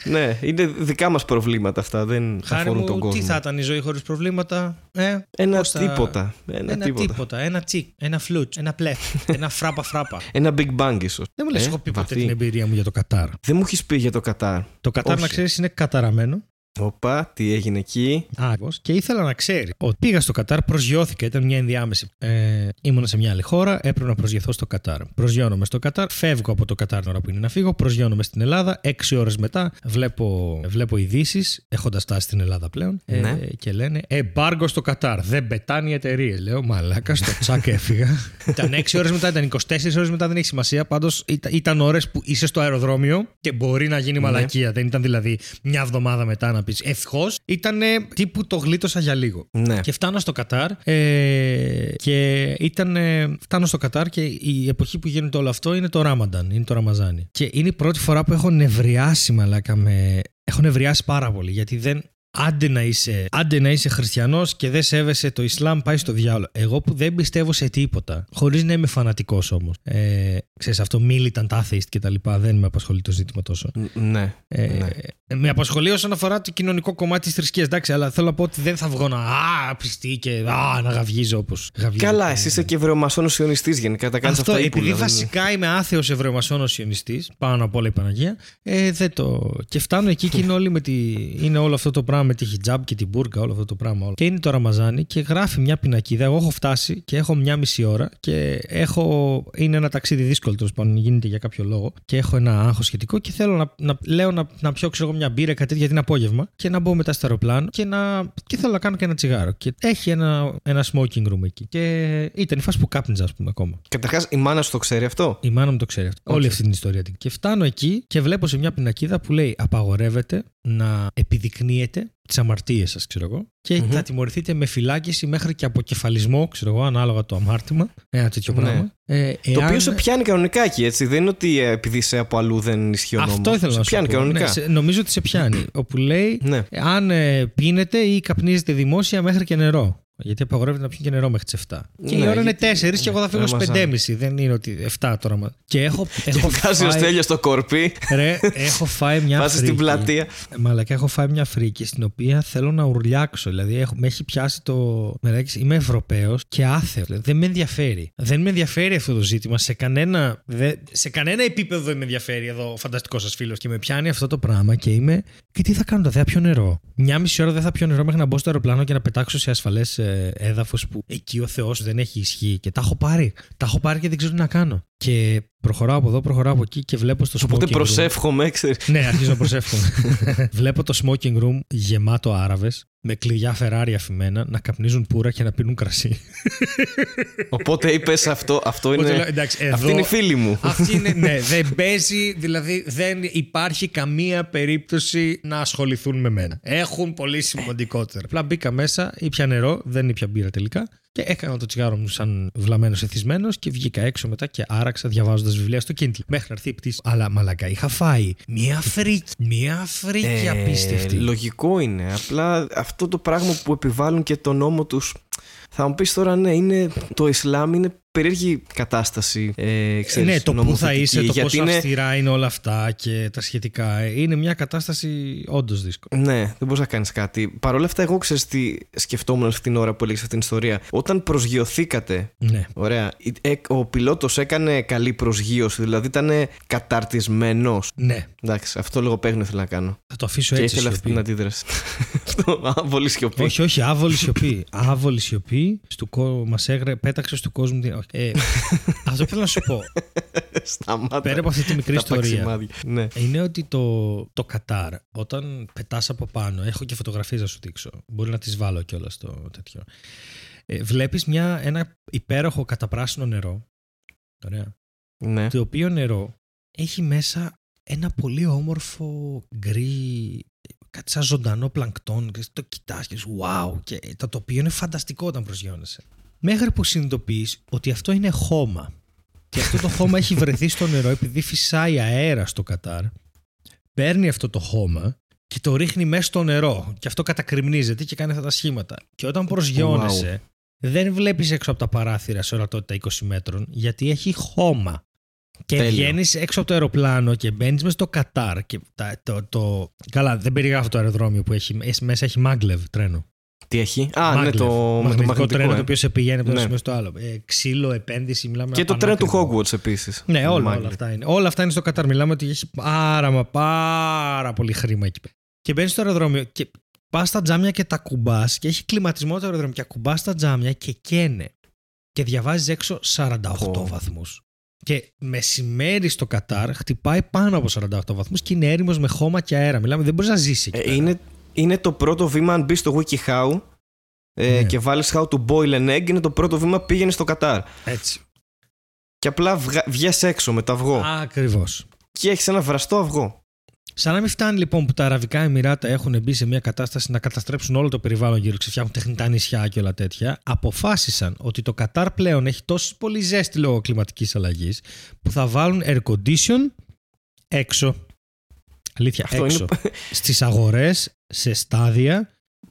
Ναι, είναι δικά μας προβλήματα αυτά. Δεν Χάρη αφορούν τον μου, κόσμο. τι θα ήταν η ζωή χωρίς προβλήματα. Ε, Ένα πώς θα- τίποτα. Ένα, Ένα τίποτα. τίποτα. Ένα τσικ, ένα φλουτ, ένα πλεφ, ένα φράπα φράπα. Ένα big bang ίσως. Δεν μου λες, Ε, έχω πει ποτέ βαθύ. την εμπειρία μου για το Κατάρ. Δεν μου έχεις πει για το Κατάρ. Το Κατάρ, Όχι. να ξέρεις, είναι καταραμένο. Οπα, τι έγινε εκεί; Άγω. Και ήθελα να ξέρει ότι πήγα στο Κατάρ, προσγειώθηκα, ήταν μια ενδιάμεση. Ε, ήμουνα σε μια άλλη χώρα, έπρεπε να προσγειωθώ στο Κατάρ. Προσγειώνομαι στο Κατάρ, φεύγω από το Κατάρ την ώρα που είναι να φύγω, προσγειώνομαι στην Ελλάδα. Έξι ώρες μετά βλέπω, βλέπω ειδήσεις, έχοντας φτάσει στην Ελλάδα πλέον, ε, Ναι. και λένε Εμπάργκο στο Κατάρ. Δεν πετάνε οι εταιρείες. Λέω Μαλάκα, στο τσακ έφυγα. ήταν έξι ώρες μετά, ήταν 24 ώρες μετά, δεν έχει σημασία. Πάντως ήταν, ήταν ώρες που είσαι στο αεροδρόμιο και μπορεί να γίνει μαλακία. Δεν ήταν δηλαδή μια εβδομάδα μετά να πεις Ευτυχώς ήταν τύπου το γλίτωσα για λίγο. Ναι. Και φτάνω στο Κατάρ ε, και ήταν, ε, φτάνω στο Κατάρ και η εποχή που γίνεται όλο αυτό είναι το Ράμανταν, είναι το Ραμαζάνι. Και είναι η πρώτη φορά που έχω νευριάσει μαλάκα με... Έχω νευριάσει πάρα πολύ γιατί δεν... Άντε να είσαι, άντε να είσαι χριστιανός και δεν σέβεσαι το Ισλάμ πάει στο διάολο. Εγώ που δεν πιστεύω σε τίποτα, χωρίς να είμαι φανατικός όμως. Ε, ξέρεις αυτό militant atheist και τα λοιπά, δεν με απασχολεί το ζήτημα τόσο. Ν- Ναι. Ε, ναι. Με απασχολεί όσον αφορά το κοινωνικό κομμάτι της θρησκείας. Εντάξει, αλλά θέλω να πω ότι δεν θα βγω να α, πιστεί και α, να γαυγίζω όπως γαυγίζω. Καλά, και- εσύ είσαι και βρεομασόνο ιονιστή γενικά. Τα κάνεις Αυτό, αυτά επειδή ύπουλα, δεν- βασικά είμαι άθεος ευρωεμασόνο ιονιστή, πάνω απ' όλα η Παναγία, ε, δεν το. Και φτάνω εκεί και είναι, όλοι με τη... είναι όλο αυτό το πράγμα με τη χιτζάμπ και την μπουρκα, όλο αυτό το πράγμα. Όλο. Και είναι το Ραμαζάνι και γράφει μια πινακίδα. Εγώ έχω φτάσει και έχω μια μισή ώρα και έχω. Είναι ένα ταξίδι δύσκολο τέλος πάντων, γίνεται για κάποιο λόγο και έχω ένα άγχος σχετικό και θέλω να, να λέω να, να πιω ξέρω, εγώ, μια μπύρα κάτι τέτοιο γιατί είναι απόγευμα και να μπω μετά στο αεροπλάνο και, να, και θέλω να κάνω και ένα τσιγάρο. Και έχει ένα, ένα smoking room εκεί. Και ήταν η φάση που κάπνιζα, ας πούμε, ακόμα. Καταρχάς, η μάνα σου το ξέρει αυτό; Η μάνα μου το ξέρει αυτό. Οκ. Όλη αυτή την ιστορία. την. Και φτάνω εκεί και βλέπω σε μια πινακίδα που λέει Απαγορεύεται να επιδεικνύετε τις αμαρτίες σας, ξέρω εγώ. Και Μμμ. θα τιμωρηθείτε με φυλάκιση μέχρι και αποκεφαλισμό, ξέρω εγώ, ανάλογα το αμάρτημα. Ένα τέτοιο Ναι. πράγμα. Ε, Το εάν- οποίο σε πιάνει κανονικά εκεί, έτσι. Δεν είναι ότι ε, επειδή είσαι από αλλού δεν ισχύει ο νόμος. Αυτό ήθελα σε να σου πιάνει πω. κανονικά. Ναι, σε- νομίζω ότι σε πιάνει. όπου λέει Ναι. αν ε, πίνετε ή καπνίζετε δημόσια μέχρι και νερό. Γιατί απαγορεύεται να πιει και νερό μέχρι τις 7. Και η Ναι, ώρα είναι γιατί- 4 και εγώ θα φύγω στις Ραμαζάν. 5.30. Δεν είναι ότι 7 τώρα. μα- Και έχω, έχω Και βγάζει ο φάει- Στέλιος στο κορπί, Ρε, έχω φάει μια βάζεις στην φρίκη. πλατεία. Μαλακά, έχω φάει μια φρίκη στην οποία θέλω να ουρλιάξω. Δηλαδή, έχω, με έχει πιάσει το. Μεράκι, είμαι Ευρωπαίος και άθεος. Δηλαδή, δεν με ενδιαφέρει. Δεν με ενδιαφέρει αυτό το ζήτημα. Σε κανένα, δε, σε κανένα επίπεδο δεν με ενδιαφέρει εδώ ο φανταστικός σας φίλος. Και με πιάνει αυτό το πράγμα και είμαι. Και τι θα κάνω, δεν θα πιω νερό. Μια μισή ώρα δεν θα πιω νερό μέχρι να μπω στο αεροπλάνο και να πετάξω σε ασφαλές έδαφος που εκεί ο Θεός δεν έχει ισχύ. Και τα έχω πάρει. Τα έχω πάρει και δεν ξέρω τι να κάνω. Και προχωράω από εδώ, προχωράω από εκεί και βλέπω στο Οπότε smoking room- προσεύχομαι, ξέρεις. ναι, αρχίζω να προσεύχομαι. Βλέπω το smoking room γεμάτο Άραβες με κλειδιά Ferrari αφημένα να καπνίζουν πουρα και να πίνουν κρασί. Οπότε είπες αυτό, αυτό Οπότε λέω, είναι. εντάξει, εδώ, Αυτή είναι η φίλη μου. Αυτή είναι, ναι, δεν παίζει, δηλαδή δεν υπάρχει καμία περίπτωση να ασχοληθούν με μένα. Έχουν πολύ σημαντικότερα. Απλά μπήκα μέσα, ήπια νερό, δεν ήπια μπύρα τελικά. Και έκανα το τσιγάρο μου σαν βλαμμένος εθισμένος και βγήκα έξω μετά και άραξα διαβάζοντας βιβλία στο Kindle. Μέχρι να έρθει η πτήση. Αλλά μαλακά, είχα φάει μία φρίκη. Μία φρίκη Ε, απίστευτη. Λογικό είναι. Απλά αυτό το πράγμα που επιβάλλουν και το νόμο τους. Θα μου πεις τώρα, ναι, είναι, το Ισλάμ είναι περίεργη κατάσταση. Ε, ξέρεις, ναι, το πού θα είσαι, το γιατί πόσο είναι- αυστηρά είναι όλα αυτά και τα σχετικά. Ε, Είναι μια κατάσταση όντως δύσκολη. Ναι, δεν μπορείς να κάνεις κάτι. Παρ' όλα αυτά, εγώ ξέρω τι σκεφτόμουν αυτή την ώρα που έλεγες αυτή την ιστορία. Όταν προσγειωθήκατε, Ναι. ωραία, ε, ο πιλότος έκανε καλή προσγείωση, δηλαδή ήταν καταρτισμένος. Ναι. Εντάξει, αυτό λίγο παίγνω ήθελα να κάνω. Θα το αφήσω και έτσι. ήθελα αυτή σιωπή. την αντίδραση. αυτό, άβολη σιωπή. Όχι, όχι, άβολη σιωπή. άβολη σιωπή. Στου κο... Μας έγρε... πέταξε του κόσμους. Την- όχι. Ε, αυτό που θέλω να σου πω. Σταμάτα. Πέρα από αυτή τη μικρή Τα ιστορία. παξιμάδια. Ναι. Είναι ότι το, το Κατάρ, όταν πετάς από πάνω, έχω και φωτογραφίες να σου δείξω. Μπορεί να τις βάλω κιόλας στο τέτοιο. Ε, Βλέπεις ένα υπέροχο καταπράσινο νερό. Ωραία. ναι. Το οποίο νερό έχει μέσα ένα πολύ όμορφο γκρι, κάτι σαν ζωντανό πλανκτόν. και Το κοιτάς και λες, wow, και το τοπίο είναι φανταστικό όταν προσγειώνεσαι. Μέχρι που συνειδητοποιείς ότι αυτό είναι χώμα. Και αυτό το χώμα έχει βρεθεί στο νερό επειδή φυσάει αέρα στο Κατάρ. Παίρνει αυτό το χώμα και το ρίχνει μέσα στο νερό. Και αυτό κατακριμνίζεται και κάνει αυτά τα σχήματα. Και όταν προσγειώνεσαι, δεν βλέπεις έξω από τα παράθυρα σε ορατότητα 20 μέτρων, γιατί έχει χώμα. Και Τέλειο. βγαίνεις έξω από το αεροπλάνο και μπαίνεις μέσα στο Κατάρ. Και τα- το, το... Καλά, δεν περιγράφω το αεροδρόμιο που έχει. έχει- Μέσα έχει Μάγκλεβ τρένο. Τι έχει. Α, ναι, Μάγκλεβ. το, με το μαγνητικό μαγνητικό. τρένο ε. το οποίο σε πηγαίνει από το ένα Ναι. σημείο στο άλλο. Ε, ξύλο, επένδυση, μιλάμε Και το τρένο του Hogwarts επίσης. Ναι, όλα, όλα αυτά είναι. Όλα αυτά είναι στο Κατάρ. Μιλάμε ότι έχει πάρα μα πάρα πολύ χρήμα εκεί πέρα. Και μπαίνει στο αεροδρόμιο και πας στα τζάμια και τα κουμπάς και έχει κλιματισμό το αεροδρόμιο και ακουμπάς τα τζάμια και καίνε. Και διαβάζεις έξω 48 Πω. βαθμούς. Και μεσημέρι στο Κατάρ χτυπάει πάνω από 48 βαθμούς και είναι έρημος με χώμα και αέρα. Μιλάμε, δεν μπορείς να ζήσει εκεί. Ε, πέρα. είναι, είναι το πρώτο βήμα αν μπεις στο WikiHow ε, Ναι. και βάλεις how to boil an egg. Είναι το πρώτο βήμα πήγαινε στο Κατάρ. Έτσι. Και απλά βγες έξω με το αυγό. Ακριβώς. Και έχεις ένα βραστό αυγό. Σαν να μην φτάνει λοιπόν που τα Αραβικά Εμμυράτα έχουν μπει σε μια κατάσταση να καταστρέψουν όλο το περιβάλλον γύρω και φτιάχνουν τεχνητά νησιά και όλα τέτοια, αποφάσισαν ότι το Κατάρ πλέον έχει τόσο πολύ ζέστη λόγω κλιματικής αλλαγής που θα βάλουν air condition έξω. Αλήθεια, Αυτό έξω. Στις αγορές, σε στάδια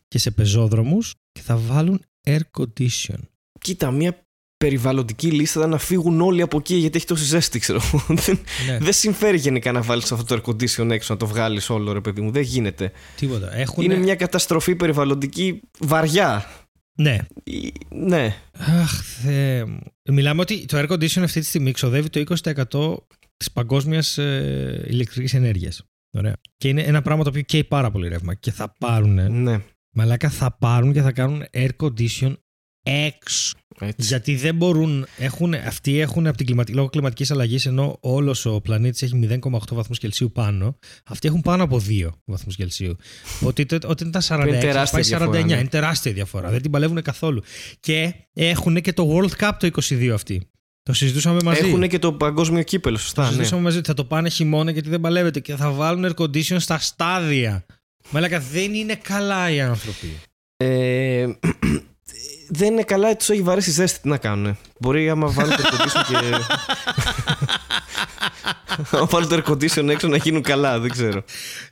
και σε πεζόδρομους και θα βάλουν air condition. Κοίτα, μια περιβαλλοντική λίστα ήταν να φύγουν όλοι από εκεί γιατί έχει τόση ζέστη, ξέρω. εγώ. δεν, Ναι, δεν συμφέρει γενικά να βάλεις αυτό το air condition έξω, να το βγάλεις όλο, ρε παιδί μου. Δεν γίνεται. τίποτα. Έχουν... Είναι μια καταστροφή περιβαλλοντική βαριά. Ναι, Η- Ναι. Αχ, Θεέ μου. Μιλάμε ότι το air condition αυτή τη στιγμή ξοδεύει το 20% της παγκόσμιας ε, ηλεκτρικής ενέργειας. Ωραία. Και είναι ένα πράγμα το οποίο καίει πάρα πολύ ρεύμα. Και θα πάρουν, Ναι. μαλάκα θα πάρουν και θα κάνουν air condition έξω. Έτσι. Γιατί δεν μπορούν, έχουν, αυτοί έχουν από την κλιματική, λόγω κλιματικής αλλαγής ενώ όλος ο πλανήτης έχει 0,8 βαθμούς Κελσίου πάνω, αυτοί έχουν πάνω από 2 βαθμούς Κελσίου. ότι, το- όταν ήταν 46 είναι τεράστια πάει 49, διαφορά, ναι. είναι τεράστια διαφορά, δεν την παλεύουν καθόλου. Και έχουν και το World Cup το 22 αυτοί. Το συζητούσαμε μαζί. Έχουν και το παγκόσμιο κύπελο, το σωστά. Ναι. συζητούσαμε μαζί ότι θα το πάνε χειμώνα γιατί δεν παλεύεται και θα βάλουν air condition στα στάδια. Μαλάκα δεν είναι καλά οι άνθρωποι. Ε, δεν είναι καλά, τους έχει βαρέσει η ζέστη. Τι να κάνουν. Μπορεί άμα βάλουν το air condition και. άμα βάλουν το air condition έξω να γίνουν καλά, δεν ξέρω.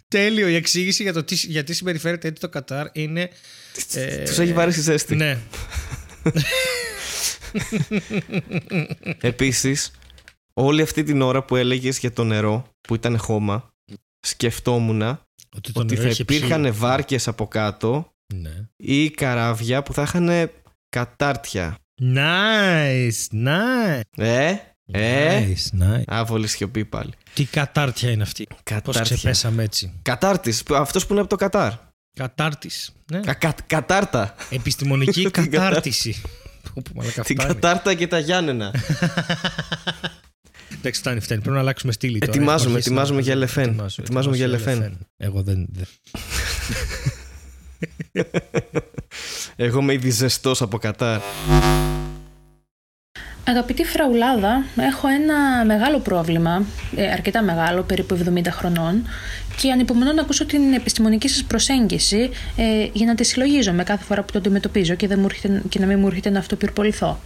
Τέλειο. Η εξήγηση για το τι, γιατί συμπεριφέρεται έτσι το Κατάρ είναι. ε, Τους έχει βαρέσει η ζέστη. Ναι. Επίσης, όλη αυτή την ώρα που έλεγες για το νερό που ήταν χώμα, σκεφτόμουν Ότι το ότι νερό θα είχε υπήρχαν ψήλο. βάρκες από κάτω Ναι. ή καράβια που θα είχαν κατάρτια. Nice, nice. Ε, ε. Nice, nice. Άβολη σιωπή πάλι. Τι κατάρτια είναι αυτή; Πώς Κατάρτια. ξεπέσαμε έτσι; Κατάρτης, αυτός που είναι από το Κατάρ. Κατάρτης. Ναι. Κα- κα- κατάρτα. Επιστημονική Την κατάρτιση. Που, που, μαλάκα, Την φτάνει. κατάρτα και τα Γιάννενα. Εντάξει, φτάνει, φτάνει. Πρέπει να αλλάξουμε στήλη τώρα. Ετοιμάζουμε, Έχω αρχίσει ετοιμάζουμε να- για Λεφέν. Ετοιμάζω, Ετοιμάζουμε για ετοιμάζω Λεφέν. Εγώ δεν. δεν- Εγώ είμαι ήδη ζεστός από Κατάρ. Αγαπητή Φραουλάδα, έχω ένα μεγάλο πρόβλημα, ε, αρκετά μεγάλο, περίπου 70 χρονών και ανυπομονώ να ακούσω την επιστημονική σας προσέγγιση ε, για να τη συλλογίζομαι κάθε φορά που το αντιμετωπίζω και, δεν μου έρχεται, και να μην μου έρχεται να αυτοπυρποληθώ.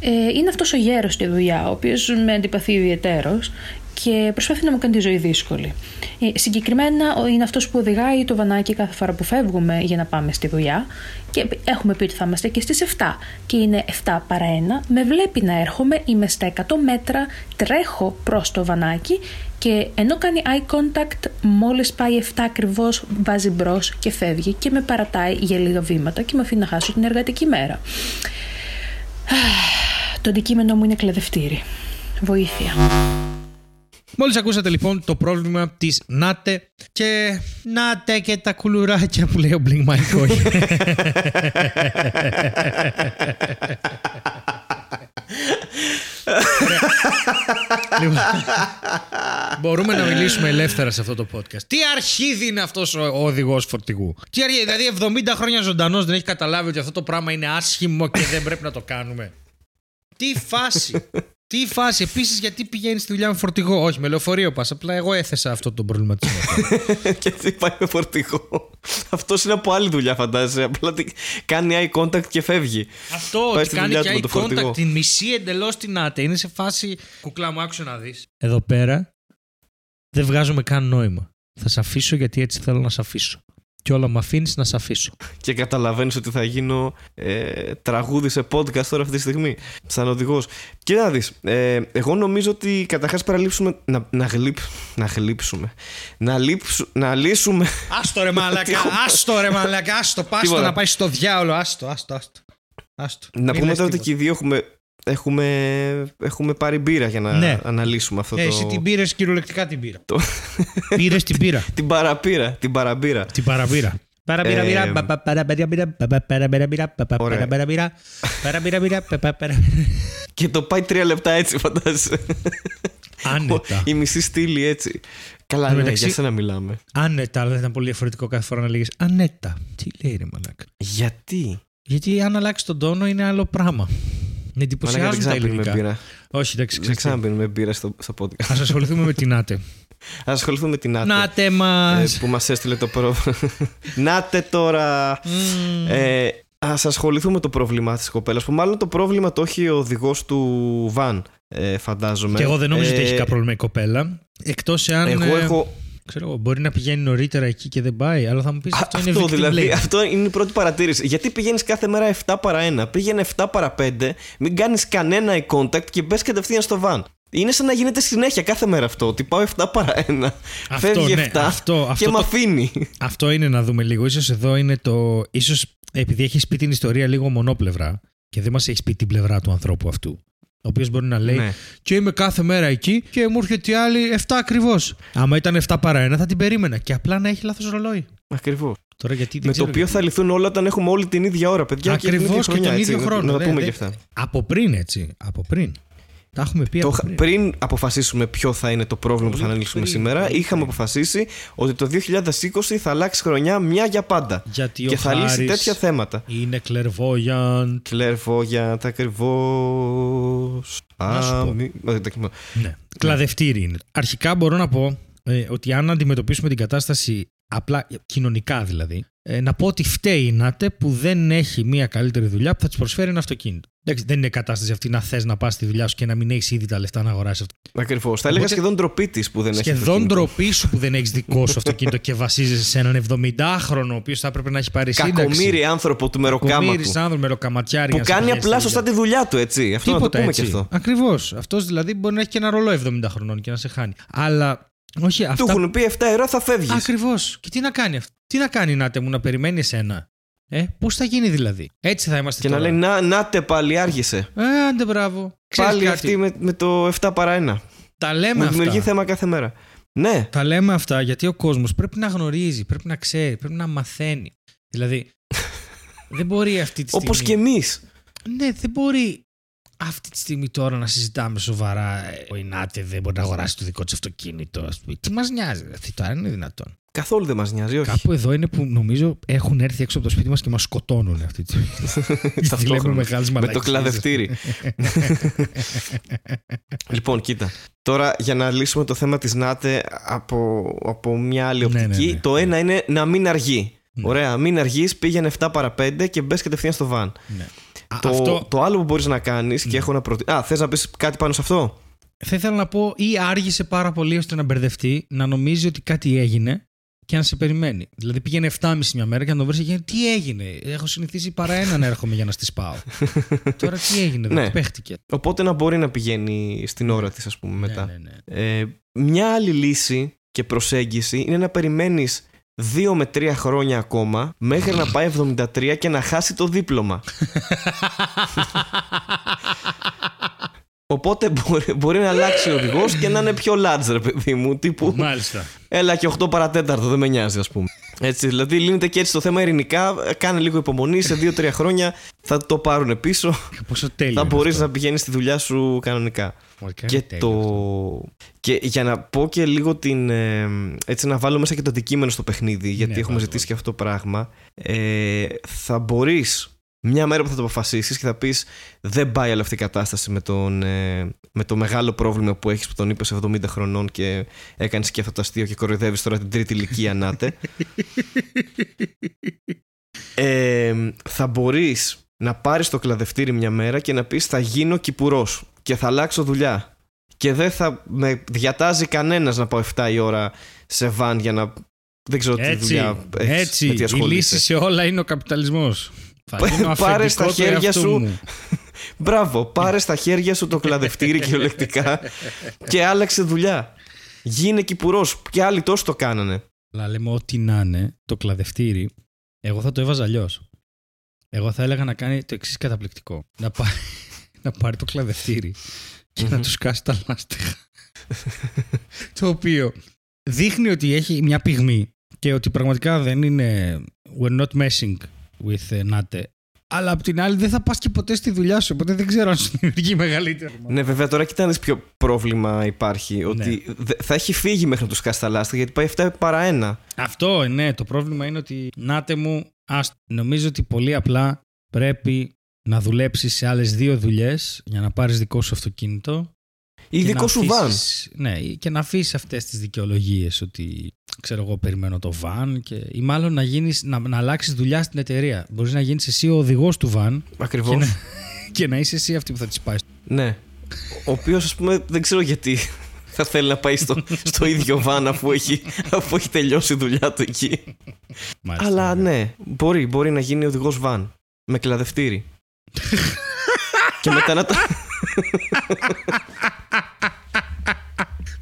Ε, είναι αυτός ο γέρος στη δουλειά, ο οποίος με αντιπαθεί ιδιαιτέρως και προσπαθεί να μου κάνει τη ζωή δύσκολη. Ε, συγκεκριμένα είναι αυτός που οδηγάει το βανάκι κάθε φορά που φεύγουμε για να πάμε στη δουλειά και έχουμε πει ότι θα είμαστε και στις 7 και είναι 7 παρά 1, με βλέπει να έρχομαι, είμαι στα 100 μέτρα, τρέχω προς το βανάκι και ενώ κάνει eye contact μόλις πάει 7 ακριβώς βάζει μπρος και φεύγει και με παρατάει για λίγα βήματα και με αφήνει να χάσω την εργατική μέρα. Το αντικείμενο μου είναι κλαδευτήρι. Βοήθεια. Μόλις ακούσατε λοιπόν το πρόβλημα της Νάτε και Νάτε και τα κουλουράκια που λέει ο Blink My λοιπόν, μπορούμε να μιλήσουμε ελεύθερα σε αυτό το podcast. Τι αρχίδι είναι αυτός ο οδηγός φορτηγού; Τι αρχίδι, δηλαδή 70 χρόνια ζωντανός δεν έχει καταλάβει ότι αυτό το πράγμα είναι άσχημο και δεν πρέπει να το κάνουμε; Τι φάση; Τι φάση, επίσης, γιατί πηγαίνεις στη δουλειά με φορτηγό; Όχι, με λεωφορείο πας. Απλά εγώ έθεσα αυτό το προβληματισμό. και τι πάει με φορτηγό. Αυτός είναι από άλλη δουλειά, φαντάζεσαι. Απλά κάνει eye contact και φεύγει. Αυτό, ότι κάνει και eye contact, την μισή εντελώς την άτε. Είναι σε φάση κουκλά μου, άκουσα να δεις. Εδώ πέρα δεν βγάζουμε καν νόημα. Θα σε αφήσω γιατί έτσι θέλω να σε αφήσω και όλα με αφήνεις να σε αφήσω. Και καταλαβαίνεις ότι θα γίνω ε, τραγούδι σε podcast τώρα αυτή τη στιγμή, σαν οδηγός. Και να δεις, ε, εγώ νομίζω ότι καταρχάς παραλείψουμε. Να, να, γλύπ, να γλύψουμε. Να, λείψου, να λύσουμε. Άστο ρε μαλακά, άστο ρε μαλακά, άστο, πάστο να πάει στο διάολο, άστο, άστο, άστο. άστο. Να πούμε τώρα ότι και οι δύο έχουμε έχουμε, έχουμε πάρει μπύρα για να ναι. αναλύσουμε αυτό ε, το. Εσύ την πήρες κυριολεκτικά την πύρα. Το... Πήρες την πύρα. την παραπύρα. Την παραπύρα. Την παραπύρα. Παραπύρα, Και το πάει τρία λεπτά έτσι, φαντάζεσαι. Άνετα. Η μισή στήλη έτσι. Καλά, ναι, για σένα μιλάμε. Άνετα, αλλά δεν ήταν πολύ διαφορετικό κάθε φορά να λέγεις Ανέτα. Τι λέει ρε μαλάκα. Γιατί; Γιατί αν αλλάξεις τον τόνο είναι άλλο πράγμα. Με εντυπωσιάζουν τα ελληνικά. Μπύρα. Όχι, εντάξει, Δεν ξαναπίνουμε μπύρα στο, στο podcast. Α ασχοληθούμε με την ΑΤΕ. Α ασχοληθούμε με την ΑΤΕ. Νάτε μας. Ε, που μας έστειλε το πρόβλημα. Νάτε τώρα. Mm. Ε, Α ασχοληθούμε με το πρόβλημα της κοπέλας. Που μάλλον το πρόβλημα το έχει ο οδηγός του Βαν, ε, φαντάζομαι. Και εγώ δεν νομίζω ε, ότι έχει κάποιο πρόβλημα η κοπέλα. Εκτός εάν. Εγώ ε, έχω Ξέρω, μπορεί να πηγαίνει νωρίτερα εκεί και δεν πάει, αλλά θα μου πεις αυτό, αυτό είναι δηλαδή, Αυτό είναι η πρώτη παρατήρηση. Γιατί πηγαίνεις κάθε μέρα 7 παρα 1, πήγαινε 7 παρα 5, μην κάνεις κανένα eye contact και μπες κατευθείαν στο van. Είναι σαν να γίνεται συνέχεια κάθε μέρα αυτό. Ότι πάω 7 παρα 1, αυτό, φεύγει ναι, 7 αυτό, αυτό και με αφήνει. Αυτό είναι να δούμε λίγο. σω εδώ είναι το. ίσως επειδή έχεις πει την ιστορία λίγο μονόπλευρα και δεν μας έχεις πει την πλευρά του ανθρώπου αυτού. Ο οποίος μπορεί να λέει ναι. και είμαι κάθε μέρα εκεί και μου έρχεται η άλλη 7 ακριβώς. Άμα ήταν 7 παρά 1 θα την περίμενα και απλά να έχει λάθος ρολόι. Ακριβώς. Τώρα γιατί με το οποίο θα λυθούν όλα όταν έχουμε όλη την ίδια ώρα, παιδιά. Ακριβώς και, και, τον ίδιο χρόνο. Να, να ναι, πούμε ναι. και αυτά. Από πριν έτσι. Από πριν. Τα έχουμε πει το, πριν. πριν αποφασίσουμε ποιο θα είναι το πρόβλημα που θα αναλύσουμε σήμερα, είχαμε αποφασίσει ότι το 2020 θα αλλάξει χρονιά μια για πάντα. Γιατί και θα λύσει τέτοια θέματα. Είναι clairvoyant. Clairvoyant, ακριβώς. Α, μη... ναι. Κλαδευτήρι είναι. Αρχικά μπορώ να πω ε, ότι αν αντιμετωπίσουμε την κατάσταση απλά κοινωνικά δηλαδή, ε, να πω ότι φταίει η ΝΑΤΕ που δεν έχει μια καλύτερη δουλειά που θα της προσφέρει ένα αυτοκίνητο. Εντάξει, δεν είναι κατάσταση αυτή να θες να πας στη δουλειά σου και να μην έχεις ήδη τα λεφτά να αγοράσεις αυτό. Ακριβώς. Θα έλεγα σχεδόν ντροπή της που δεν έχεις. Σχεδόν ντροπή σου που δεν έχεις δικό σου αυτοκίνητο και βασίζεσαι σε έναν 70χρονο ο οποίος θα έπρεπε να έχει πάρει σύνταξη. Κακομίρι άνθρωπο του μεροκάματου. άνθρωπο μεροκαματιάρι. Που κάνει απλά σωστά τη δουλειά του, έτσι. Αυτό Τίποτα να το πούμε έτσι. και αυτό. Ακριβώς. Αυτός δηλαδή μπορεί να έχει και ένα ρολό 70 χρονών και να σε χάνει. Αλλά όχι, αυτά... Του έχουν πει 7 ευρώ θα φεύγεις. Ακριβώς. Και τι να κάνει αυτό. Τι να κάνει, Νάτε μου, να περιμένει εσένα. Ε, πώς θα γίνει δηλαδή; Έτσι θα είμαστε Και τώρα. να λέει, να, Νάτε πάλι, άργησε. Ε, άντε μπράβο. Ξέρεις πάλι κάτι; αυτή με, με το 7 παρά 1. Τα λέμε αυτά. δημιουργεί θέμα κάθε μέρα. Ναι. Τα λέμε αυτά γιατί ο κόσμος πρέπει να γνωρίζει, πρέπει να ξέρει, πρέπει να μαθαίνει. Δηλαδή, δεν μπορεί αυτή τη στιγμή. Όπω και εμείς. Ναι, δεν μπορεί αυτή τη στιγμή τώρα να συζητάμε σοβαρά. Ο Ινάτε δεν μπορεί να αγοράσει το δικό του αυτοκίνητο. Τι μας νοιάζει, αυτή τώρα είναι δυνατόν. Καθόλου δεν μας νοιάζει, όχι. Κάπου εδώ είναι που νομίζω έχουν έρθει έξω από το σπίτι μας και μας σκοτώνουν αυτή τη στιγμή. Με το κλαδευτήρι. λοιπόν, κοίτα. Τώρα για να λύσουμε το θέμα της ΝΑΤΕ από, από μια άλλη ναι, οπτική, ναι, ναι. το ένα είναι να μην αργεί. Ωραία, μην αργείς, πήγαινε 7 παρα 5 και μπες κατευθείαν στο βαν. Το, το άλλο που μπορείς να κάνεις και ναι. έχω να προτείνω. Α, θες να πεις κάτι πάνω σε αυτό; Θα ήθελα να πω ή άργησε πάρα πολύ ώστε να μπερδευτεί, να νομίζει ότι κάτι έγινε και να σε περιμένει. Δηλαδή πήγαινε 7,5 μια μέρα και να το βρεις και τι έγινε; Έχω συνηθίσει παρά έναν έρχομαι για να στη πάω. Τώρα τι έγινε, δεν ναι. παίχτηκε. Οπότε να μπορεί να πηγαίνει στην ώρα της, ας πούμε, ναι, μετά. Ναι, ναι, ναι. Ε, μια άλλη λύση και προσέγγιση είναι να περιμένεις. 2 με 3 χρόνια ακόμα μέχρι να πάει 73 και να χάσει το δίπλωμα. Οπότε μπορεί, μπορεί να αλλάξει ο οδηγός και να είναι πιο large, ρε παιδί μου. Τύπου. Μάλιστα. Έλα και 8 παρατέταρτο, δεν με νοιάζει, ας πούμε. Έτσι, δηλαδή λύνεται και έτσι το θέμα ειρηνικά. Κάνε λίγο υπομονή. Σε 2-3 χρόνια θα το πάρουν πίσω. Πόσο τέλειο. Θα μπορείς να πηγαίνεις στη δουλειά σου κανονικά. Και, το... και για να πω και λίγο την. Ε, έτσι να βάλω μέσα και το αντικείμενο στο παιχνίδι, γιατί ναι, έχουμε ζητήσει και αυτό το πράγμα. Ε, θα μπορείς μια μέρα που θα το αποφασίσεις και θα πεις δεν πάει άλλη αυτή η κατάσταση με, τον, ε, με το μεγάλο πρόβλημα που έχεις που τον είπες 70 χρονών και έκανες και αυτό το αστείο και κοροϊδεύεις τώρα την τρίτη ηλικία νάτε. ε, θα μπορείς να πάρεις το κλαδευτήρι μια μέρα και να πεις θα γίνω κυπουρός και θα αλλάξω δουλειά. Και δεν θα με διατάζει κανένας να πάω 7 η ώρα σε βαν για να. Δεν ξέρω τι δουλειά έχεις. Έτσι. Η λύση σε όλα είναι ο καπιταλισμό. Πάρε στα χέρια σου. Μπράβο, πάρε στα χέρια σου το κλαδευτήρι κυριολεκτικά και άλλαξε δουλειά. Γίνε κυπουρός. Και άλλοι τόσο το κάνανε. Αλλά λέμε ό,τι να είναι το κλαδευτήρι, εγώ θα το έβαζα αλλιώς. Εγώ θα έλεγα να κάνει το εξής καταπληκτικό. Να πάρει, να πάρει το κλαδευτήρι και να τους κάσει τα λάστιχα. το οποίο δείχνει ότι έχει μια πυγμή και ότι πραγματικά δεν είναι. We're not messing with uh, Nate. Αλλά απ' την άλλη δεν θα πας και ποτέ στη δουλειά σου, οπότε δεν ξέρω αν σου δημιουργεί μεγαλύτερο. Ναι, βέβαια τώρα κοιτάνε ποιο πρόβλημα υπάρχει. Ναι. Ότι θα έχει φύγει μέχρι να του σκάσει τα λάστρα γιατί πάει 7 παρά ένα. Αυτό, ναι. Το πρόβλημα είναι ότι Νάτε μου, ας, νομίζω ότι πολύ απλά πρέπει να δουλέψεις σε άλλες δύο δουλειές για να πάρεις δικό σου αυτοκίνητο ή δικό σου βαν. Ναι, και να αφήσεις αυτές τις δικαιολογίες ότι ξέρω εγώ, περιμένω το βαν και, ή μάλλον να, γίνεις, να, να αλλάξεις δουλειά στην εταιρεία. Μπορείς να γίνεις εσύ ο οδηγός του βαν. Ακριβώς. Και, να, και να είσαι εσύ αυτή που θα τη πάει. Ναι. Ο οποίος, ας πούμε, δεν ξέρω γιατί θα θέλει να πάει στο, στο ίδιο βαν αφού έχει, αφού έχει τελειώσει η δουλειά του εκεί. Μάλιστα, Αλλά ναι. ναι, μπορεί, μπορεί να γίνει οδηγός βαν. Με κλαδευτήρι. και μετά να το.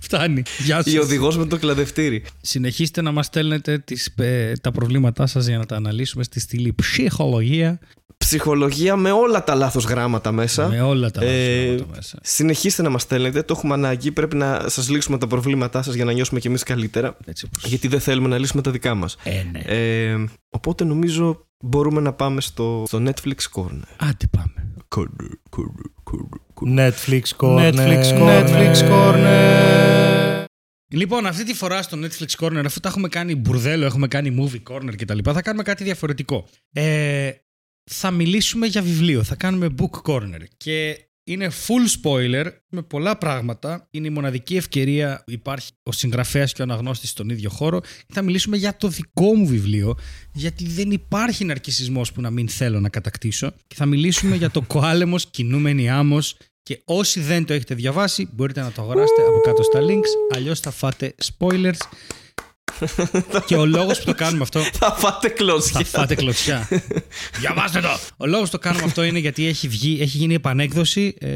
Φτάνει. Γεια σας. Η οδηγός με το κλαδευτήρι. Συνεχίστε να μας στέλνετε τις, ε, τα προβλήματά σας για να τα αναλύσουμε στη στήλη ψυχολογία. Ψυχολογία με όλα τα λάθος γράμματα μέσα. Με όλα τα λάθος ε, γράμματα μέσα. Συνεχίστε να μας στέλνετε. Το έχουμε ανάγκη. Πρέπει να σας λύσουμε τα προβλήματά σας για να νιώσουμε κι εμείς καλύτερα. Έτσι, γιατί δεν θέλουμε να λύσουμε τα δικά μας. Ε, ναι. ε, οπότε νομίζω μπορούμε να πάμε στο, στο Netflix Corner. Άντε πάμε. Corner, corner, corner. Netflix Corner. Netflix Corner. Netflix Corner. Λοιπόν, αυτή τη φορά στο Netflix Corner, αφού τα έχουμε κάνει μπουρδέλο, έχουμε κάνει movie corner κτλ., θα κάνουμε κάτι διαφορετικό. Ε, θα μιλήσουμε για βιβλίο, θα κάνουμε book corner. Και είναι full spoiler με πολλά πράγματα. Είναι η μοναδική ευκαιρία που υπάρχει ο συγγραφέας και ο αναγνώστης στον ίδιο χώρο. Θα μιλήσουμε για το δικό μου βιβλίο, γιατί δεν υπάρχει ναρκισισμός που να μην θέλω να κατακτήσω. Και θα μιλήσουμε για το κοάλεμος κινούμενη άμμος και όσοι δεν το έχετε διαβάσει μπορείτε να το αγοράσετε από κάτω στα links, αλλιώς θα φάτε spoilers και ο λόγος που το κάνουμε αυτό. Θα φάτε κλωτσιά. Θα φάτε κλωτσιά. Διαβάστε το! Ο λόγος που το κάνουμε αυτό είναι γιατί έχει, βγει, έχει γίνει επανέκδοση. Ε,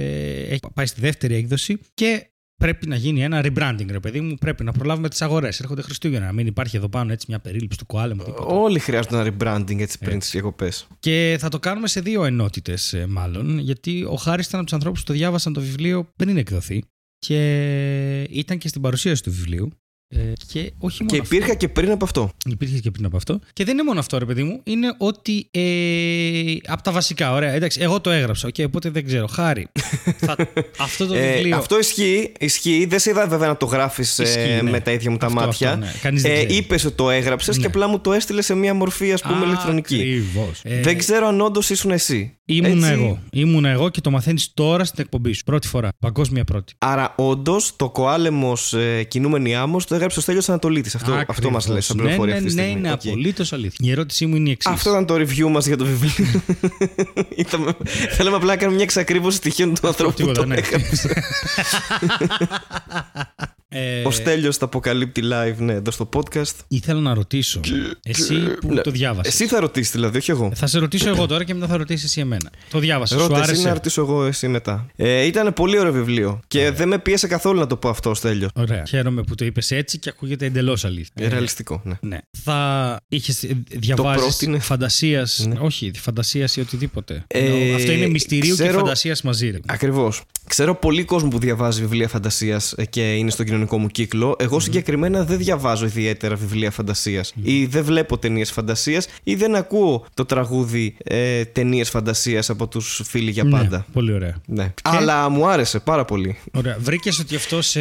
έχει πάει στη δεύτερη έκδοση και πρέπει να γίνει ένα rebranding, ρε παιδί μου. Πρέπει να προλάβουμε τις αγορές. Έρχονται Χριστούγεννα. Να μην υπάρχει εδώ πάνω έτσι μια περίληψη του κοάλεμου. Όλοι χρειάζονται ένα rebranding έτσι πριν τις διακοπές. Και θα το κάνουμε σε δύο ενότητες, ε, μάλλον. Γιατί ο Χάρης ήταν από τους ανθρώπους που το διάβασαν το βιβλίο πριν εκδοθεί. Και ήταν και στην παρουσίαση του βιβλίου. Ε, και όχι μόνο και υπήρχε και πριν από αυτό. Υπήρχε και πριν από αυτό. Και δεν είναι μόνο αυτό, ρε παιδί μου. Είναι ότι. Ε, από τα βασικά, ωραία. Εντάξει, εγώ το έγραψα. Okay, οπότε δεν ξέρω. Χάρη. θα, αυτό το ε, βιβλίο. αυτό ισχύει. ισχύει. Δεν σε είδα βέβαια να το γράφεις ε, ναι. με τα ίδια μου τα μάτια. Αυτό, ναι. ε, Είπες ότι το έγραψες ναι. και απλά μου το έστειλες σε μία μορφή, ας πούμε, ηλεκτρονική. Ακριβώς. δεν ξέρω αν όντως ήσουν εσύ. Ήμουν Έτσι. εγώ. Ήμουν εγώ και το μαθαίνεις τώρα στην εκπομπή σου. Πρώτη φορά. Παγκόσμια πρώτη. Άρα, όντως, το κοάλεμος ε, κινούμενη άμμος το έγραψε ο Στέλιος Ανατολίτης. Αυτό, αυτό Ακριβώς. μας λέει σαν ναι, πληροφορία ναι, αυτή τη ναι, στιγμή. είναι Οκ. απολύτως αλήθεια. Η ερώτησή μου είναι η εξής. Αυτό ήταν το review μας για το βιβλίο. Ήταμε- Θέλαμε απλά να κάνουμε μια εξακρίβωση στοιχείων του ανθρώπου που τίποτα, το ναι. έγραψε. Ε, Ο Στέλιος τα αποκαλύπτει live, ναι, εδώ στο podcast. Ήθελα να ρωτήσω. Εσύ που Ναι. το διάβασες; Εσύ θα ρωτήσεις, δηλαδή, όχι εγώ. Θα σε ρωτήσω εγώ τώρα και μετά θα ρωτήσεις εσύ εμένα. Το διάβασες. Σου Ρώτα εσύ άρεσε. να ρωτήσω εγώ εσύ μετά. Ε, ήταν πολύ ωραίο βιβλίο και δεν με πίεσε καθόλου να το πω αυτό, Στέλιο. Ωραία. Χαίρομαι που το είπες έτσι και ακούγεται εντελώς αλήθεια. Ε, ρεαλιστικό, ναι. Ναι. Θα είχες διαβάσεις πρότεινε. φαντασίας. Όχι, φαντασίας ή οτιδήποτε. Ε, Ενώ Αυτό είναι μυστηρίου και ξέρω- φαντασίας μαζί. Ρε. Ακριβώς. Ξέρω πολύ κόσμο που διαβάζει βιβλία φαντασίας και είναι στον κοινωνικό μου κύκλο. Εγώ συγκεκριμένα δεν διαβάζω ιδιαίτερα βιβλία φαντασίας. Ή δεν βλέπω ταινίες φαντασίας ή δεν ακούω το τραγούδι ε, ταινίες φαντασίας από τους φίλοι για πάντα. Ναι, πολύ ωραία. Ναι. Αλλά μου άρεσε πάρα πολύ. Ωραία. Βρήκες ότι αυτό σε,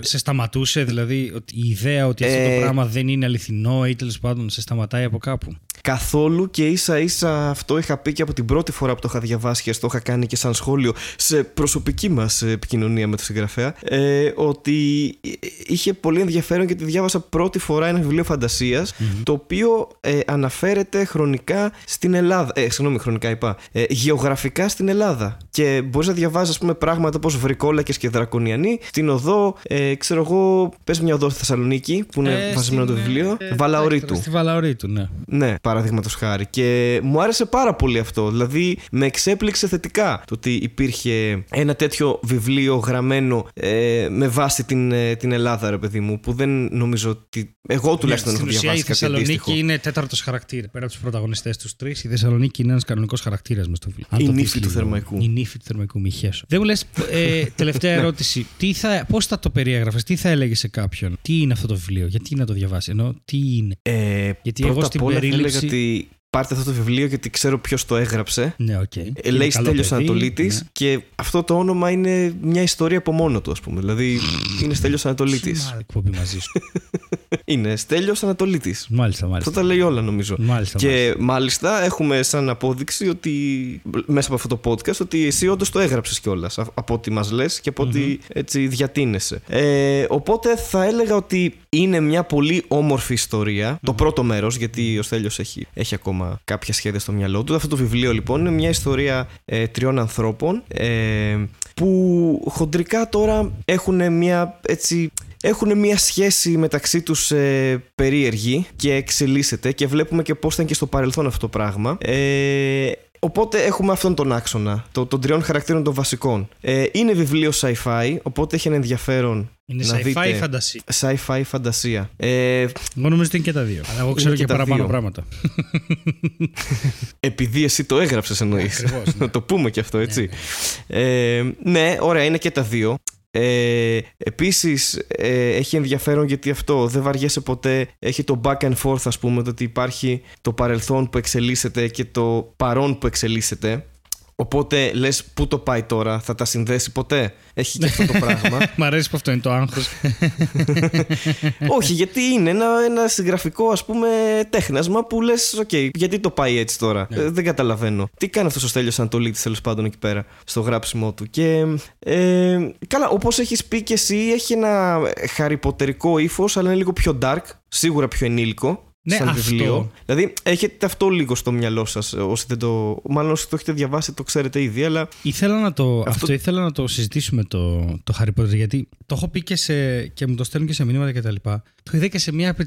σε σταματούσε, δηλαδή ότι η ιδέα ότι αυτό Ε, το πράγμα δεν είναι αληθινό ή τέλος πάντων σε σταματάει από κάπου; Καθόλου και ίσα ίσα αυτό είχα πει και από την πρώτη φορά που το είχα διαβάσει και το είχα κάνει και σαν σχόλιο σε προσωπική μας επικοινωνία με τον συγγραφέα ε, ότι είχε πολύ ενδιαφέρον γιατί διάβασα πρώτη φορά ένα βιβλίο φαντασίας, το οποίο ε, αναφέρεται χρονικά στην Ελλάδα ε, συγγνώμη χρονικά είπα ε, γεωγραφικά στην Ελλάδα. Και μπορείς να διαβάζεις ας πούμε πράγματα όπως Βρικόλακες και Δρακονιανοί στην οδό ε, ξέρω εγώ πες μια οδό στη Θεσσαλονίκη που είναι Ε, βασισμένο το στην, βιβλίο ε, Βαλαωρίτου. Στη Βαλαωρίτου, ναι. ναι, παραδείγματος χάρη. Και μου άρεσε πάρα πολύ αυτό. Δηλαδή, με εξέπληξε θετικά το ότι υπήρχε ένα τέτοιο βιβλίο γραμμένο ε, με βάση την, ε, την Ελλάδα, ρε παιδί μου, που δεν νομίζω ότι. Εγώ τουλάχιστον Ναι, έχω στην ουσία η διαβάσει κάτι αντίστοιχο. Θεσσαλονίκη είναι τέταρτος χαρακτήρας. Πέρα από τους πρωταγωνιστές τους τρεις, η Θεσσαλονίκη είναι ένας κανονικός χαρακτήρας μες στο βιβλίο. Αν Η το νύφη δεις του λίγο. Θερμαϊκού. Η νύφη του Θερμαϊκού, μη χέσω. Δεν μου λες, ε, τελευταία ερώτηση. Τι θα, πώς θα το περιέγραφες, τι θα έλεγες σε κάποιον, τι είναι αυτό το βιβλίο, γιατί να το διαβάσει, ενώ τι είναι; Ε, Γιατί πρώτα εγώ στην απ' όλα θα περίληψη- έλεγα ότι πάρτε αυτό το βιβλίο γιατί ξέρω ποιος το έγραψε. Ναι, οκ. Ε, Είναι λέει καλό Στέλιος παιδί, Ανατολίτης ναι. και αυτό το όνομα είναι μια ιστορία από μόνο του, ας πούμε. Δηλαδή, είναι Στέλιος Ανατολίτης. Σήμερα εκπομπή μαζί σου. είναι Στέλιος Ανατολίτης. μάλιστα, μάλιστα. Αυτό τα λέει όλα νομίζω. Μάλιστα, Και μάλιστα έχουμε σαν απόδειξη ότι μέσα από αυτό το podcast ότι εσύ όντως το έγραψες κιόλας από ό,τι μας λες και από ό,τι έτσι διατείνεσαι. Ε, οπότε θα έλεγα ότι είναι μια πολύ όμορφη ιστορία. Το πρώτο μέρος, γιατί ο Στέλιος έχει, έχει ακόμα κάποια σχέδια στο μυαλό του. Αυτό το βιβλίο λοιπόν είναι μια ιστορία ε, τριών ανθρώπων ε, που χοντρικά τώρα έχουν μια έτσι έχουν μια σχέση μεταξύ τους ε, περίεργη και εξελίσσεται και βλέπουμε και πώς ήταν και στο παρελθόν αυτό το πράγμα. Ε, οπότε έχουμε αυτόν τον άξονα, το, των τριών χαρακτήρων των βασικών. Ε, είναι βιβλίο sci-fi, οπότε έχει ένα ενδιαφέρον Είναι να sci-fi δείτε... ή φαντασία; Sci-fi φαντασία. Ε, Εγώ νομίζω ότι είναι και τα δύο. Αλλά εγώ ξέρω και και, τα παραπάνω δύο. πράγματα. επειδή εσύ το έγραψες εννοείς. ακριβώς, ναι. Να το πούμε και αυτό, έτσι. Ε, ναι, ωραία, είναι και τα δύο. Ε, επίσης ε, έχει ενδιαφέρον γιατί αυτό δεν βαριέσαι ποτέ. Έχει το back and forth ας πούμε το ότι υπάρχει το παρελθόν που εξελίσσεται και το παρόν που εξελίσσεται οπότε λες πού το πάει τώρα θα τα συνδέσει ποτέ; Έχει και αυτό το πράγμα Μ' αρέσει που αυτό είναι το άγχος. όχι γιατί είναι ένα, ένα συγγραφικό ας πούμε τέχνασμα που λες οκ γιατί το πάει έτσι τώρα; Ναι. Ε, δεν καταλαβαίνω τι κάνει αυτός ο Στέλιος Ανατολίτης τέλος πάντων εκεί πέρα στο γράψιμό του; Και ε, καλά όπως έχεις πει και εσύ έχει ένα χαριποτερικό ύφος αλλά είναι λίγο πιο dark σίγουρα πιο ενήλικο Ναι, σαν αυτό. βιβλίο. Δηλαδή, έχετε αυτό λίγο στο μυαλό σας. Όσοι δεν το. Μάλλον όσοι το έχετε διαβάσει, το ξέρετε ήδη, αλλά. Ήθελα να το, αυτό... ήθελα να το συζητήσουμε το, το Harry Potter γιατί το έχω πει και, σε, και μου το στέλνουν και σε μηνύματα κτλ. Το είδα και σε μία από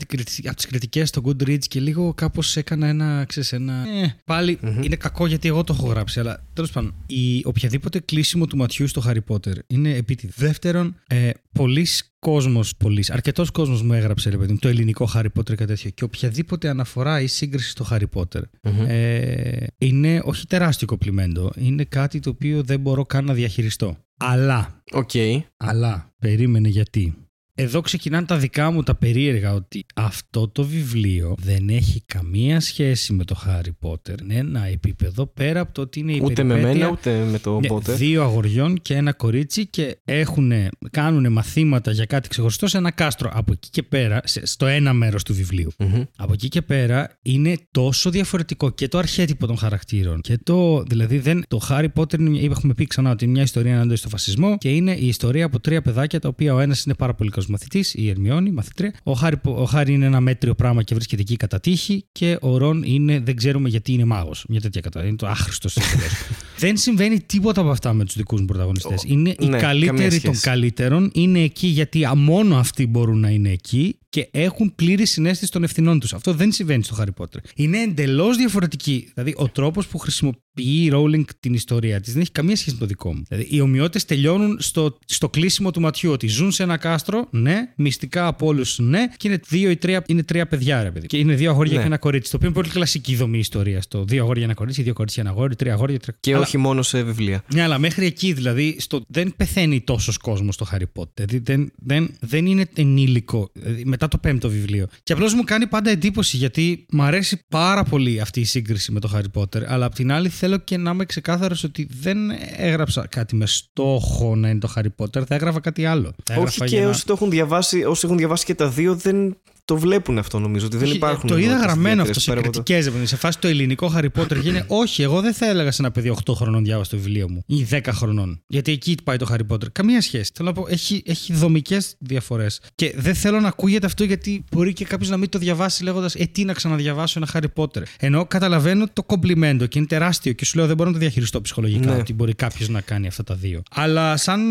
τις κριτικές στο Goodreads και λίγο κάπως έκανα ένα. Ξέρεις, ένα ε, παλι είναι κακό γιατί εγώ το έχω γράψει, αλλά τέλος πάντων, η, οποιαδήποτε κλείσιμο του ματιού στο Harry Potter είναι επίτηδε. Δεύτερον, ε, πολλοί κόσμος, πολλοί, αρκετός κόσμος μου έγραψε ρε παιδί μου, το ελληνικό Harry Potter και τέτοιο. Και οποιαδήποτε αναφορά ή σύγκριση στο Harry Potter ε, είναι όχι τεράστιο κομπλιμέντο. Είναι κάτι το οποίο δεν μπορώ καν να διαχειριστώ. Αλλά, Οκ. αλλά, περίμενε γιατί. Εδώ ξεκινάνε τα δικά μου τα περίεργα ότι αυτό το βιβλίο δεν έχει καμία σχέση με το Harry Potter. Είναι ένα επίπεδο πέρα από το ότι είναι η Ούτε με περιπέτεια μένα, ούτε με το ναι, Potter. δύο αγοριών και ένα κορίτσι και έχουν, κάνουν μαθήματα για κάτι ξεχωριστό σε ένα κάστρο. Από εκεί και πέρα, σε- στο ένα μέρος του βιβλίου. Μμμ. Από εκεί και πέρα είναι τόσο διαφορετικό και το αρχέτυπο των χαρακτήρων. Και το, δηλαδή, δεν, το Harry Potter είναι, μια- έχουμε πει ξανά ότι είναι μια ιστορία εναντίον στο φασισμό και είναι η ιστορία από τρία παιδάκια τα οποία ο ένας είναι πάρα πολύ καλό μαθητής, η Ερμιόνη, μαθητρία. Ο Χάρη, ο Χάρη είναι ένα μέτριο πράγμα και βρίσκεται εκεί κατά τύχη και ο Ρον είναι, δεν ξέρουμε γιατί είναι μάγος. Μια τέτοια κατά. Είναι το άχρηστος Δεν συμβαίνει τίποτα από αυτά με τους δικούς μου πρωταγωνιστές. Είναι οι ναι, καμία καλύτεροι των σχέση. καλύτερων, είναι εκεί γιατί α, μόνο αυτοί μπορούν να είναι εκεί και έχουν πλήρη συνέστηση των ευθυνών τους. Αυτό δεν συμβαίνει στο Harry Potter. Είναι εντελώς διαφορετική. Δηλαδή, ο τρόπος που χρησιμοποιεί η Rowling την ιστορία της δεν έχει καμία σχέση με το δικό μου. Δηλαδή, οι ομοιότητες τελειώνουν στο, στο κλείσιμο του ματιού. Ότι ζουν σε ένα κάστρο, ναι, μυστικά από όλους, ναι, και είναι δύο ή τρία, είναι τρία παιδιά, ρε παιδί. Και είναι δύο αγόρια Ναι. και ένα κορίτσι. Το οποίο είναι πολύ κλασική δομή ιστορίας. Το δύο αγόρια, ένα κορίτσι, δύο κορίτσια, ένα αγόρι, τρία αγόρια, τρία Και Αλλά- όχι μόνο σε βιβλία. ναι, αλλά μέχρι εκεί δηλαδή στο, δεν πεθαίνει τόσος κόσμος στο Harry Potter. Δηλαδή δεν, δεν, δεν είναι ενήλικο δηλαδή, μετά το πέμπτο βιβλίο. Και απλώς μου κάνει πάντα εντύπωση γιατί μου αρέσει πάρα πολύ αυτή η σύγκριση με το Harry Potter. Αλλά απ' την άλλη θέλω και να είμαι ξεκάθαρος ότι δεν έγραψα κάτι με στόχο να είναι το Harry Potter. Θα έγραφα κάτι άλλο. Θα Όχι έγραφα και για να- όσοι το έχουν διαβάσει, όσοι έχουν διαβάσει και τα δύο δεν το βλέπουν αυτό νομίζω. Ότι δεν Όχι, υπάρχουν. Το είδα ενότητες γραμμένο αυτό ιδιαίτερες σε πέρα από το- κριτικές. Σε φάση το ελληνικό Harry Potter γίνεται. Όχι, εγώ δεν θα έλεγα σε ένα παιδί 8 χρονών διάβασε το βιβλίο μου ή 10 χρονών. Γιατί εκεί πάει το Harry Potter. Καμία σχέση. Θέλω να πω, έχει, έχει δομικές διαφορές. Και δεν θέλω να ακούγεται αυτό γιατί μπορεί και κάποιος να μην το διαβάσει λέγοντας Ε, τι να ξαναδιαβάσω ένα Harry Potter. Ενώ καταλαβαίνω το κομπλιμέντο και είναι τεράστιο και σου λέω δεν μπορώ να το διαχειριστώ ψυχολογικά Ναι. ότι μπορεί κάποιος να κάνει αυτά τα δύο. Αλλά σαν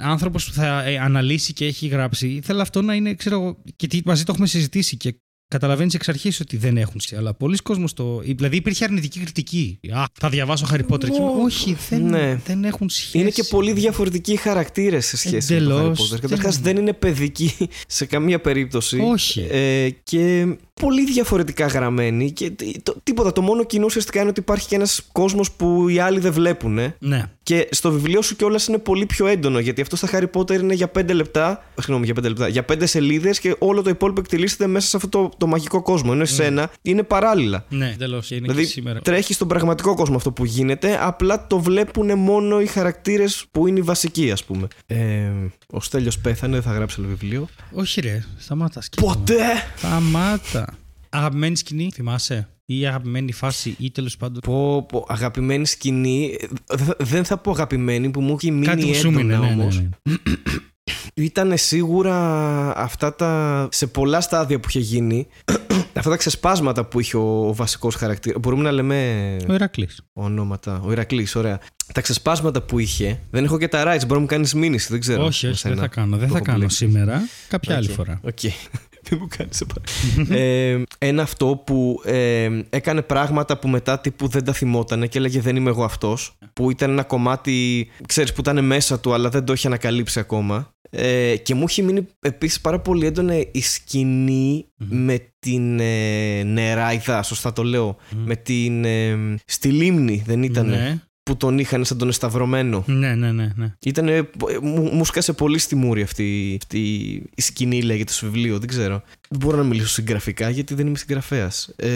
άνθρωπος που θα ε, αναλύσει και έχει γράψει, ήθελα αυτό να είναι, ξέρω εγώ, και τι- μαζί το έχουμε συζητήσει και Καταλαβαίνεις εξ αρχής ότι δεν έχουν σχέση. Αλλά πολλοί κόσμοι το. Δηλαδή υπήρχε αρνητική κριτική. Α, θα διαβάσω Harry Potter. Και... Ω, Όχι, δεν, ναι. δεν έχουν σχέση. Είναι και πολύ διαφορετικοί οι χαρακτήρες σε σχέση με Εντελώς. το Harry Potter. Δεν- Καταρχάς δεν είναι παιδικοί σε καμία περίπτωση. Όχι. Ε, και πολύ διαφορετικά γραμμένοι. Και τί- το- τίποτα. Το μόνο κοινό ουσιαστικά είναι ότι υπάρχει και ένας κόσμος που οι άλλοι δεν βλέπουν. Ναι. Και στο βιβλίο σου κιόλας είναι πολύ πιο έντονο. Γιατί αυτό στα Harry Potter είναι για 5 λεπτά. Συγγνώμη, για 5 λεπτά. Για 5 σελίδες και όλο το υπόλοιπο εκτελήσεται μέσα σε αυτό το, το μαγικό κόσμο. Ενώ εσένα είναι παράλληλα. Ναι, εντελώς. Είναι Δηλαδή και σήμερα. τρέχει στον πραγματικό κόσμο αυτό που γίνεται, απλά το βλέπουν μόνο οι χαρακτήρες που είναι οι βασικοί, ας πούμε. Ε, ο Στέλιος πέθανε, δεν θα γράψει άλλο βιβλίο. Όχι, ρε. Σταμάτας. σκέφτομαι. Ποτέ! Σταμάτα. Αγαπημένη σκηνή, θυμάσαι; Ή αγαπημένη φάση, ή τέλος πάντων. Πω, πω, αγαπημένη σκηνή. ε, δε- Δεν θα πω αγαπημένη που μου έχει μείνει Κάτι που σου μείνε, έντονα ναι, ναι, όμως. ναι. Ήταν σίγουρα αυτά τα. σε πολλά στάδια που είχε γίνει. αυτά τα ξεσπάσματα που είχε ο, ο βασικός χαρακτήρας. Μπορούμε να λέμε Ο Ηρακλής. ονόματα. Ο Ηρακλής, ωραία. Τα ξεσπάσματα που είχε. Δεν έχω και τα rights. Μπορεί να μου κάνεις μήνυση, δεν ξέρω. Όχι, με όχι, δεν σένα. θα κάνω. Δεν Το θα έχω κάνω μπλέξει. σήμερα. Κάποια άλλη Οκ, φορά. Οκ. Δεν μου κάνεις ε, Ένα αυτό που ε, έκανε πράγματα που μετά τύπου δεν τα θυμότανε και έλεγε Δεν είμαι εγώ αυτός. Που ήταν ένα κομμάτι, ξέρεις, που ήταν μέσα του, αλλά δεν το είχε ανακαλύψει ακόμα. Ε, και μου έχει μείνει επίσης πάρα πολύ έντονα η σκηνή με την ε, νεράιδα, σωστά το λέω. Με την. ε, στη λίμνη, δεν ήταν. Ναι, Που τον είχαν σαν τον εσταυρωμένο. ναι, ναι. ναι, ναι. Ήτανε, μου, μου σκάσε πολύ στη μούρη αυτή, αυτή η σκηνή, λέγεται στο βιβλίο. Δεν ξέρω. Δεν μπορώ να μιλήσω συγγραφικά γιατί δεν είμαι συγγραφέας. Ε,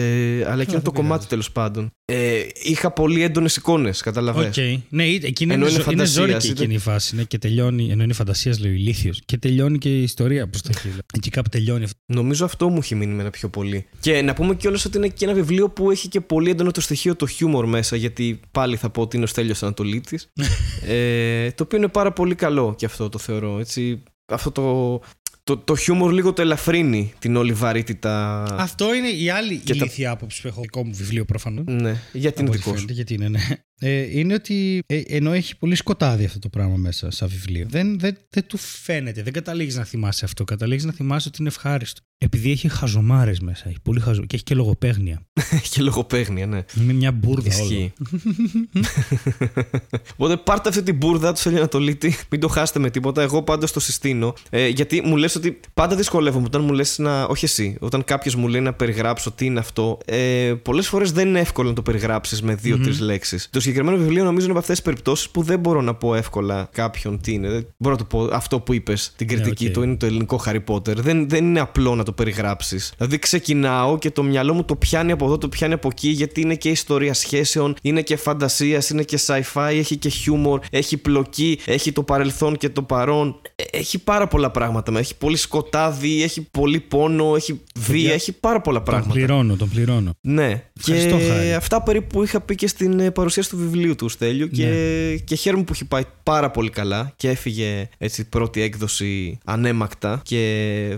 αλλά εκείνο δεν το κομμάτι τέλος πάντων. Ε, είχα πολύ έντονες εικόνες, καταλαβαίνω. Οκ. Ναι, ή- εκείνη Ενώ είναι, είναι ζω- είναι φαντασίας, ζόρικη ήταν- εκείνη η φάση. Ναι, και τελειώνει. Ενώ είναι φαντασίας, λέει ο ηλίθιος. Και τελειώνει και η ιστορία προς τα εκεί. Εκεί κάπου τελειώνει αυτό. Νομίζω αυτό μου έχει μείνει με ένα πιο πολύ. Και να πούμε κιόλας ότι είναι και ένα βιβλίο που έχει και πολύ έντονο το στοιχείο το χιούμορ μέσα, γιατί πάλι θα πω ότι είναι ο Στέλιος Ανατολίτης. ε, το οποίο είναι πάρα πολύ καλό και αυτό το θεωρώ. Έτσι, αυτό το, το, το χιούμορ λίγο το ελαφρύνει την όλη βαρύτητα. Αυτό είναι η άλλη Και τα- ηλίθια άποψη που έχω. Δικό μου βιβλίο προφανώς. Ναι, γιατί είναι δικό σου. Γιατί είναι, ναι. Ε, είναι ότι ε, ενώ έχει πολύ σκοτάδι αυτό το πράγμα μέσα σαν βιβλίο, δεν, δεν, δεν του φαίνεται. Δεν καταλήγεις να θυμάσαι αυτό. Καταλήγεις να θυμάσαι ότι είναι ευχάριστο. Επειδή έχει χαζομάρες μέσα. Έχει πολύ χαζο... Και έχει και λογοπαίγνια. Έχει και λογοπαίγνια, ναι. Είναι μια μπούρδα όλο. Ισχύει. Οπότε πάρτε αυτή την μπούρδα του Ανατολίτη, μην το χάσετε με τίποτα. Εγώ πάντως το συστήνω. Ε, γιατί μου λες ότι πάντα δυσκολεύομαι όταν μου λες να. Όχι εσύ, όταν κάποιος μου λέει να περιγράψω τι είναι αυτό. Ε, Πολλές φορές δεν είναι εύκολο να το περιγράψεις με δύο-τρεις λέξεις. Το συγκεκριμένο βιβλίο νομίζω είναι από αυτές τις περιπτώσεις που δεν μπορώ να πω εύκολα κάποιον τι είναι. Δεν μπορώ να το πω αυτό που είπες, την κριτική οκ. του, είναι το ελληνικό Harry Potter. Δεν, δεν είναι απλό να το περιγράψεις. Δηλαδή ξεκινάω και το μυαλό μου το πιάνει από εδώ, το πιάνει από εκεί, γιατί είναι και ιστορία σχέσεων, είναι και φαντασίας, είναι και sci-fi, έχει και χιούμορ, έχει πλοκή, έχει το παρελθόν και το παρόν. Ε, Έχει πάρα πολλά πράγματα. Έχει πολύ σκοτάδι, έχει πολύ πόνο, έχει βία, έχει πάρα πολλά Τον πράγματα. πληρώνω, τον πληρώνω. Ναι. Ευχαριστώ, και Χάρη. αυτά περίπου είχα πει και στην ε, παρουσίαση του βιβλίου του Στέλιου και, Ναι. και χαίρομαι που έχει πάει πάρα πολύ καλά και έφυγε έτσι πρώτη έκδοση ανέμακτα και ε,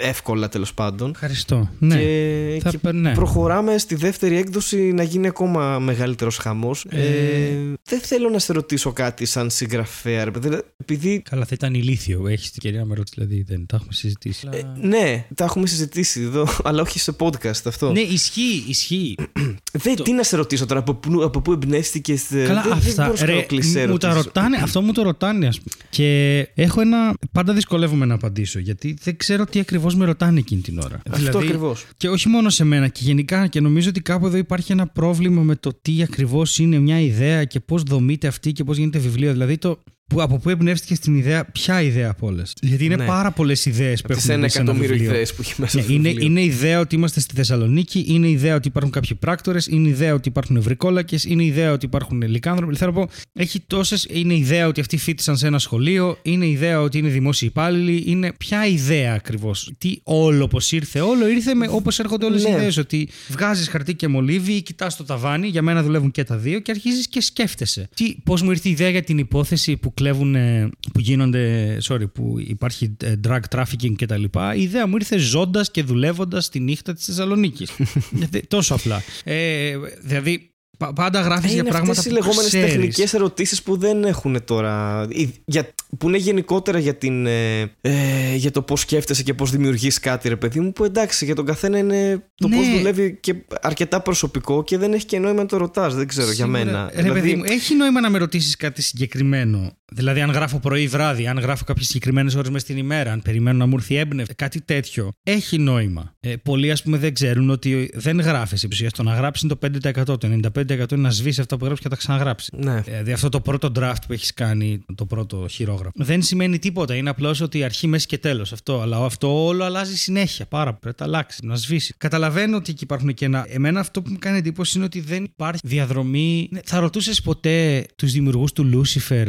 εύκολα τέλος πάντων. Ευχαριστώ. Ναι. Και, Θα και πε- ναι. προχωράμε στη δεύτερη έκδοση να γίνει ακόμα μεγαλύτερος χαμός. Ε, Ε, δεν θέλω να σε ρωτήσω κάτι σαν συγγραφέα, ρε παιδί, επειδή Καλά, θα ήταν ηλίθιο. Έχεις την κυρία να με ρωτήσει, δηλαδή δεν τα έχουμε συζητήσει. ε, ναι, τα έχουμε συζητήσει εδώ, αλλά όχι σε podcast αυτό. Ναι, ισχύει, ισχύει. Δεν, Τι να σε ρωτήσω τώρα, από πού, από πού εμπνεύστηκες. Καλά, δεν, αυτά. δεν μπορώ να ρε, κάνω κλισέ μου τα ερωτήσεις. ρωτάνε, αυτό μου το ρωτάνε, ας πούμε. Και έχω ένα. Πάντα δυσκολεύομαι να απαντήσω, γιατί δεν ξέρω τι ακριβώς με ρωτάνε εκείνη την ώρα. Δηλαδή, Αυτό ακριβώς. Και όχι μόνο σε μένα, και γενικά. Και νομίζω ότι κάπου εδώ υπάρχει ένα πρόβλημα με το τι ακριβώς είναι μια ιδέα και πώς δομείται αυτή και πώς γίνεται βιβλίο. Δηλαδή, το, που, από πού εμπνεύστηκε στην ιδέα, ποια ιδέα από όλες. Γιατί είναι Ναι. πάρα πολλές ιδέες που Τις έχουν ένα μπει σε ένα εκατομμύριο βιβλίο. ιδέες που έχει μέσα Ναι, στο είναι, βιβλίο. είναι ιδέα ότι είμαστε στη Θεσσαλονίκη, είναι ιδέα ότι υπάρχουν κάποιοι πράκτορες, είναι ιδέα ότι υπάρχουν ευρικόλακες, είναι ιδέα ότι υπάρχουν λικάνθρωποι. Θέλω να πω, έχει τόσες. Είναι ιδέα ότι αυτοί φίτησαν σε ένα σχολείο, είναι ιδέα ότι είναι δημόσιοι υπάλληλοι. Είναι ποια ιδέα ακριβώς. Τι όλο πώ ήρθε. Όλο ήρθε με όπως έρχονται όλες οι Ναι. ιδέες. Ότι βγάζεις χαρτί και μολύβι, κοιτάς το ταβάνι. Για μένα δουλεύουν και τα δύο και αρχίζεις και σκέφτεσαι. Πώς μου ήρθε η ιδέα για την υπόθεση που κλέβουν. ε, που γίνονται. Sorry, που υπάρχει ε, drug trafficking κτλ. Η ιδέα μου ήρθε ζώντας και δουλεύοντας τη νύχτα της Θεσσαλονίκης. Τόσο απλά. Ε, δηλαδή, πα- πάντα γράφεις Ε, για είναι πράγματα αυτές οι που λεγόμενες ξέρεις. τεχνικές ερωτήσεις που δεν έχουν τώρα η- για, που είναι γενικότερα για, την, ε, ε, για το πώς σκέφτεσαι και πώς δημιουργείς κάτι ρε παιδί μου που εντάξει για τον καθένα είναι το Ναι. πώς δουλεύει και αρκετά προσωπικό και δεν έχει και νόημα να το ρωτάς δεν ξέρω για Σίγουρα. μένα Ρε, παιδί μου, έχει νόημα να με ρωτήσεις κάτι συγκεκριμένο. Δηλαδή, αν γράφω πρωί ή βράδυ, αν γράφω κάποιες συγκεκριμένες ώρες μες στην ημέρα, αν περιμένω να μου έρθει έμπνευση, κάτι τέτοιο. Έχει νόημα. Ε, πολλοί, ας πούμε, δεν ξέρουν ότι δεν γράφεις επί Το να γράψεις είναι το 5%. Το 95% είναι να σβήσεις αυτά που γράψεις και να τα ξαναγράψεις. ναι. Δηλαδή, αυτό το πρώτο draft που έχεις κάνει, το πρώτο χειρόγραφο, δεν σημαίνει τίποτα. Είναι απλώς ότι αρχή, μέση και τέλος. Αυτό. Αλλά αυτό όλο αλλάζει συνέχεια. Πάρα πολύ. Πρέπει να αλλάξεις, να σβήσεις. Καταλαβαίνω ότι εκεί υπάρχουν και ένα. Εμένα αυτό που μου κάνει εντύπωση είναι ότι δεν υπάρχει διαδρομή. Ναι, Θα ρωτούσες ποτέ τους δημιουργούς του Λούσιφερ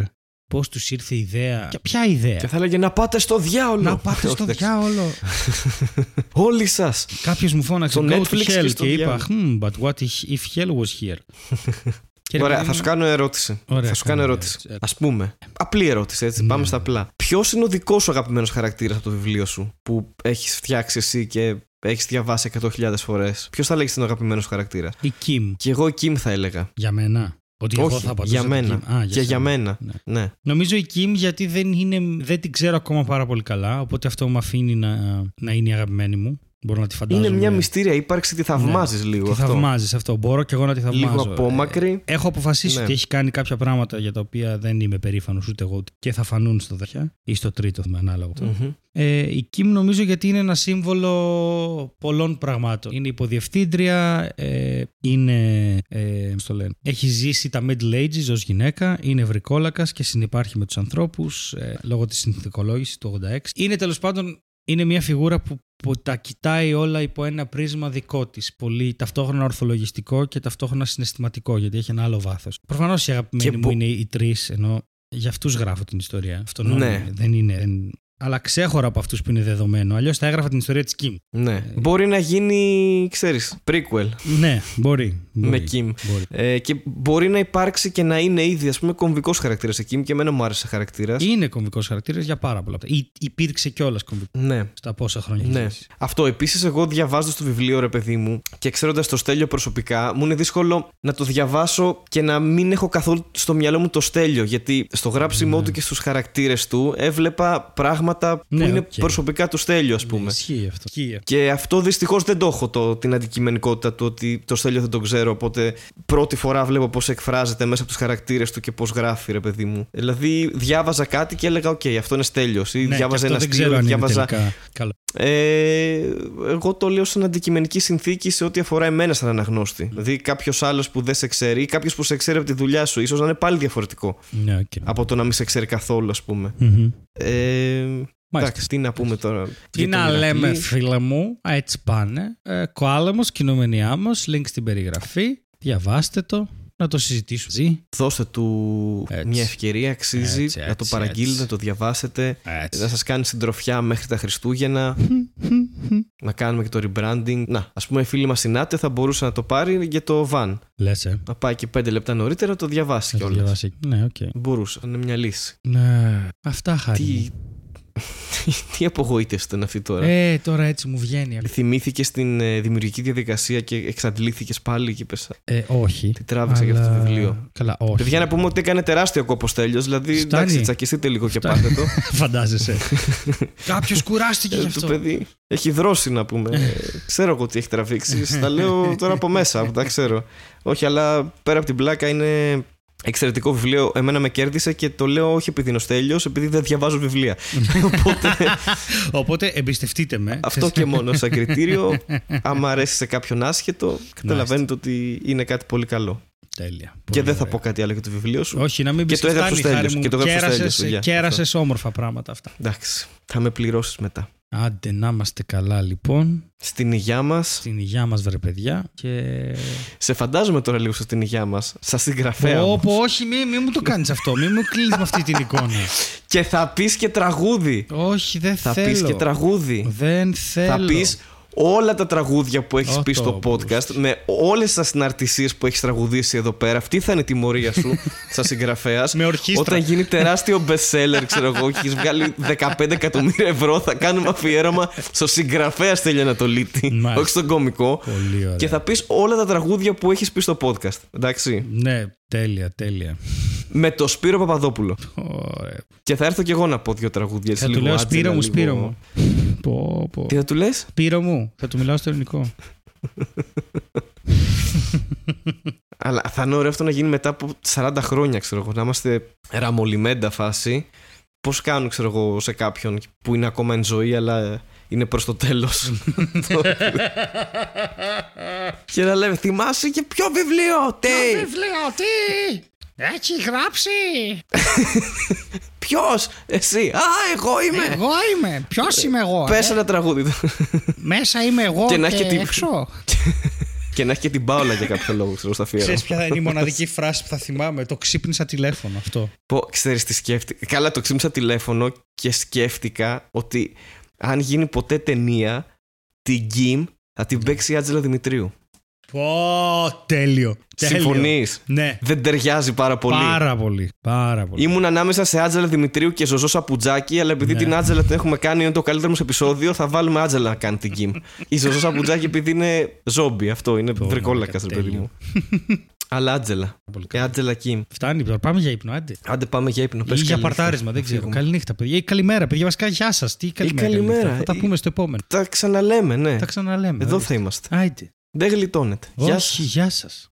πώς τους ήρθε η ιδέα. Και ποια ιδέα; και θα έλεγε να πάτε στο διάολο Να πάτε στο Όχι, διάολο. όλοι σας Κάποιος μου φώναξε Στο Go to Netflix και hell στο και είπα διάολο. hmm, but what if, if hell was here; Και ρε Ωραία, παιδί θα μου, σου κάνω ερώτηση. Ωραία, θα σου κάνω κάνε ερώτηση. ερώτηση. Α πούμε. Απλή ερώτηση, έτσι. Ναι. Πάμε στα απλά. Ποιος είναι ο δικός σου αγαπημένος χαρακτήρας από το βιβλίο σου που έχεις φτιάξει εσύ και έχεις διαβάσει 100.000 φορές; Ποιος θα λέγεις τον αγαπημένος σου χαρακτήρας; Η Kim. Και εγώ η Kim θα έλεγα. Για μένα. Ότι εγώ Όχι, θα απαντούσα για την μένα. Kim. Α, και για σένα. μένα. Ναι. Ναι. Νομίζω η Kim γιατί δεν, είναι, δεν την ξέρω ακόμα πάρα πολύ καλά, οπότε αυτό με αφήνει να, να είναι η αγαπημένη μου. Μπορώ να τη φαντάζομαι. Είναι μια μυστήρια ύπαρξη, τη θαυμάζεις λίγο Τη αυτό. θαυμάζεις αυτό. Μπορώ και εγώ να τη θαυμάζω. Λίγο απόμακρη. Ε, έχω αποφασίσει Ναι. ότι έχει κάνει κάποια πράγματα για τα οποία δεν είμαι περήφανος ούτε εγώ ούτε και θα φανούν στο δεχιά ή στο τρίτο με ανάλογο. Μμμ. Ε, η Kim νομίζω γιατί είναι ένα σύμβολο πολλών πραγμάτων. Είναι υποδιευθύντρια, ε, είναι, ε, πώς το λένε, έχει ζήσει τα Middle Ages ως γυναίκα, είναι ευρικόλακας και συνεπάρχει με τους ανθρώπους ε, λόγω της συνθηκολόγησης του 86. Είναι τέλος πάντων είναι μια φιγούρα που, που τα κοιτάει όλα υπό ένα πρίσμα δικό της. Πολύ ταυτόχρονα ορθολογιστικό και ταυτόχρονα συναισθηματικό γιατί έχει ένα άλλο βάθος. Προφανώς η αγαπημένη Και μου μπο- είναι οι τρεις ενώ για αυτούς γράφω την ιστορία. Αυτό Ναι. δεν είναι. δεν- αλλά ξέχωρα από αυτούς που είναι δεδομένο. Αλλιώς θα έγραφα την ιστορία της Kim. Ναι. Μπορεί να γίνει, ξέρεις, prequel Ναι, μπορεί. μπορεί με Kim. Μπορεί. Ε, και μπορεί να υπάρξει και να είναι ήδη, ας πούμε, κομβικός χαρακτήρας σε Kim και εμένα μου άρεσε χαρακτήρας. Είναι κομβικός χαρακτήρας για πάρα πολλά. Ή, υπήρξε κιόλας κομβικός Ναι. στα πόσα χρόνια έχεις Ναι. ζήσει. Αυτό. Επίσης, εγώ διαβάζοντα το βιβλίο, ρε παιδί μου, και ξέροντας το στέλιο προσωπικά, μου είναι δύσκολο να το διαβάσω και να μην έχω καθόλου στο μυαλό μου το στέλιο. Γιατί στο γράψιμό Ναι. του και στους χαρακτήρες του έβλεπα πράγματα πράγματα που Ναι, είναι οκ. προσωπικά τους Στέλιο, ας Ναι, πούμε. Ισχύει αυτό. Ισχύει. Και αυτό δυστυχώς δεν το έχω το, την αντικειμενικότητα του ότι το Στέλιο δεν τον ξέρω. Οπότε πρώτη φορά βλέπω πώς εκφράζεται μέσα από τους χαρακτήρες του και πώς γράφει, ρε παιδί μου. Δηλαδή διάβαζα κάτι και έλεγα: Οκ, αυτό είναι Στέλιος. Ή Ναι, διάβαζα και αυτό ένα δεν αστείο, ξέρω αν είναι διάβαζα. τελικά καλό. Ε, εγώ το λέω σαν αντικειμενική συνθήκη σε ό,τι αφορά εμένα σαν αναγνώστη. Δηλαδή κάποιος άλλος που δεν σε ξέρει ή κάποιος που σε ξέρει από τη δουλειά σου, ίσως να είναι πάλι διαφορετικό Ναι, οκ. από το να μην σε ξέρει καθόλου, ας πούμε. Μμμ. Ε, Μάλιστα. εντάξει, τι να πούμε τώρα. Τι για τον να Ηρακλή. λέμε, φίλε μου, έτσι πάνε. Ε, Κοάλαμος, κινούμενη άμμος, link στην περιγραφή. Διαβάστε το, να το συζητήσουμε μαζί. Δώστε του Έτσι. μια ευκαιρία, αξίζει Έτσι, να το έτσι, παραγγείλετε, έτσι. να το διαβάσετε, Έτσι. να σας κάνει συντροφιά μέχρι τα Χριστούγεννα, να κάνουμε και το rebranding. Να, ας πούμε η φίλη μας η Νάτια θα μπορούσε να το πάρει για το van. Λες, ε. Να πάει και πέντε λεπτά νωρίτερα να το διαβάσει Να το κιόλας. διαβάσει. Ναι, οκ. Μπορούσε, είναι μια λύση. Ναι, αυτά χάρη. Τι, μου. τι απογοήτευση ήταν αυτή τώρα; Ε, τώρα έτσι μου βγαίνει. Θυμήθηκες στην ε, δημιουργική διαδικασία και εξαντλήθηκες πάλι και πες Ε, όχι. Τι τράβηξα για αυτό το Αλλά- βιβλίο. Καλά, όχι. Παιδιά, να πούμε ότι έκανε τεράστιο κόπο τέλειος. Δηλαδή, Φτάνει. εντάξει, τσακιστείτε λίγο και Φτάνει. πάτε το. Φαντάζεσαι. Κάποιος κουράστηκε γι' Ε, το αυτό. παιδί έχει δρώσει να πούμε. Ε, ξέρω εγώ τι έχει τραβήξει. τα λέω τώρα από μέσα, που τα ξέρω. Όχι, αλλά πέρα από την πλάκα είναι εξαιρετικό βιβλίο. Εμένα με κέρδισε και το λέω όχι επειδή είναι ο Στέλιος, επειδή δεν διαβάζω βιβλία. Οπότε Οπότε εμπιστευτείτε με. αυτό και μόνο σαν κριτήριο. Άμα αρέσει σε κάποιον άσχετο, καταλαβαίνετε ότι είναι κάτι πολύ καλό. Τέλεια. Και Πολύ δεν θα ωραία. πω κάτι άλλο για το βιβλίο σου. Όχι, να μην Και πεις το έγραψε ο φτάνει, Στέλιος, χάρη μου. και το έγραψε ο Κέρασες- Στέλιος, παιδιά. Κέρασες όμορφα πράγματα αυτά. Εντάξει, θα με πληρώσεις μετά. Άντε να είμαστε καλά λοιπόν. Στην υγειά μας. Στην υγειά μας βρε παιδιά. Και... Σε φαντάζομαι τώρα λίγο στην υγειά μας. Σας συγγραφέα. Πω, όμως. πω, όχι, μη, μη μου το κάνεις αυτό. Μη μου κλείνεις με αυτή την εικόνα. Και θα πεις και τραγούδι. όχι, δεν Θα θέλω. πεις και τραγούδι. Δεν θέλω. Θα πεις όλα τα τραγούδια που έχεις Ω, πει στο το podcast με όλες τις συναρτησίε που έχεις τραγουδήσει εδώ πέρα. Αυτή θα είναι η τιμωρία σου σαν συγγραφέας. Με ορχήστρα. Όταν γίνει τεράστιο best seller, ξέρω εγώ, και έχεις βγάλει 15 εκατομμύρια ευρώ, θα κάνουμε αφιέρωμα στο συγγραφέα Στέλιο Ανατολίτη. Μάλιστα. Όχι στον κωμικό. Πολύ ωραία. Και θα πεις όλα τα τραγούδια που έχεις πει στο podcast. Εντάξει. Ναι, τέλεια, τέλεια. Με το Σπύρο Παπαδόπουλο. Ωραία. Και θα έρθω κι εγώ να πω δύο τραγούδια. έτσι Θα του λίγο λέω άτζελα, Σπύρο μου, λίγο- Σπύρο μου. Πω, πω. Τι θα του λες; Σπύρο μου, θα του μιλάω στο ελληνικό. Αλλά θα είναι ωραίο αυτό να γίνει μετά από 40 χρόνια, ξέρω εγώ. Να είμαστε ραμολιμέντα φάση. Πώς κάνουν, ξέρω εγώ, σε κάποιον που είναι ακόμα εν ζωή, αλλά είναι προς το τέλος. και να λέμε, θυμάσαι και ποιο βιβλίο, τι, Βιβλίο, τι! Έχει γράψει! ποιος, εσύ, α, εγώ είμαι. Εγώ είμαι. Ποιος είμαι εγώ. Πες ε; ένα τραγούδι. Μέσα είμαι εγώ Και και, να έχει την- έξω. και να έχει και την πάολα για κάποιο λόγο, ξέρω, στα αφιέρωμα. Ξέρεις ποια θα είναι η μοναδική φράση που θα θυμάμαι; Το ξύπνησα τηλέφωνο αυτό. Πω, ξέρεις τι σκέφτηκα. Καλά, το ξύμισα τηλέφωνο και σκέφτηκα ότι αν γίνει ποτέ ταινία, την Γκίμ θα την παίξει η Άτζελα Δημητρίου. Πω, τέλειο. τέλειο. Συμφωνείς; Ναι. Δεν ταιριάζει πάρα πολύ. Πάρα πολύ. Πάρα πολύ. Ήμουν ανάμεσα σε Άτζελα Δημητρίου και Ζωζό Σαπουτζάκη, αλλά επειδή Ναι. την Άτζελα την έχουμε κάνει, είναι το καλύτερο μας επεισόδιο, θα βάλουμε Άτζελα να κάνει την Γκίμ. η Ζωζό Σαπουτζάκη, επειδή είναι ζόμπι, αυτό είναι Πω, βρικόλακα, μαλάκα, ρε παιδί μου. αλλά Άτζελα. Πολύ Η καλά. Άτζελα Κιμ. Φτάνει τώρα. Πάμε για ύπνο, άντε. Άντε πάμε για ύπνο. Ή Πες για καλή νύχτα. παρτάρισμα, δεν Να ξέρω. φύγουμε. Καληνύχτα, παιδιά. Ή καλημέρα, παιδιά. Βασικά, γεια σας. Τι καλημέρα. καλημέρα. καληνύχτα. Θα τα Ή- πούμε στο επόμενο. Τα ξαναλέμε, ναι. Τα ξαναλέμε. Εδώ ορίστε. θα είμαστε. Άιντε. Δεν γλιτώνεται. Γεια σας. Όχι, γεια σας.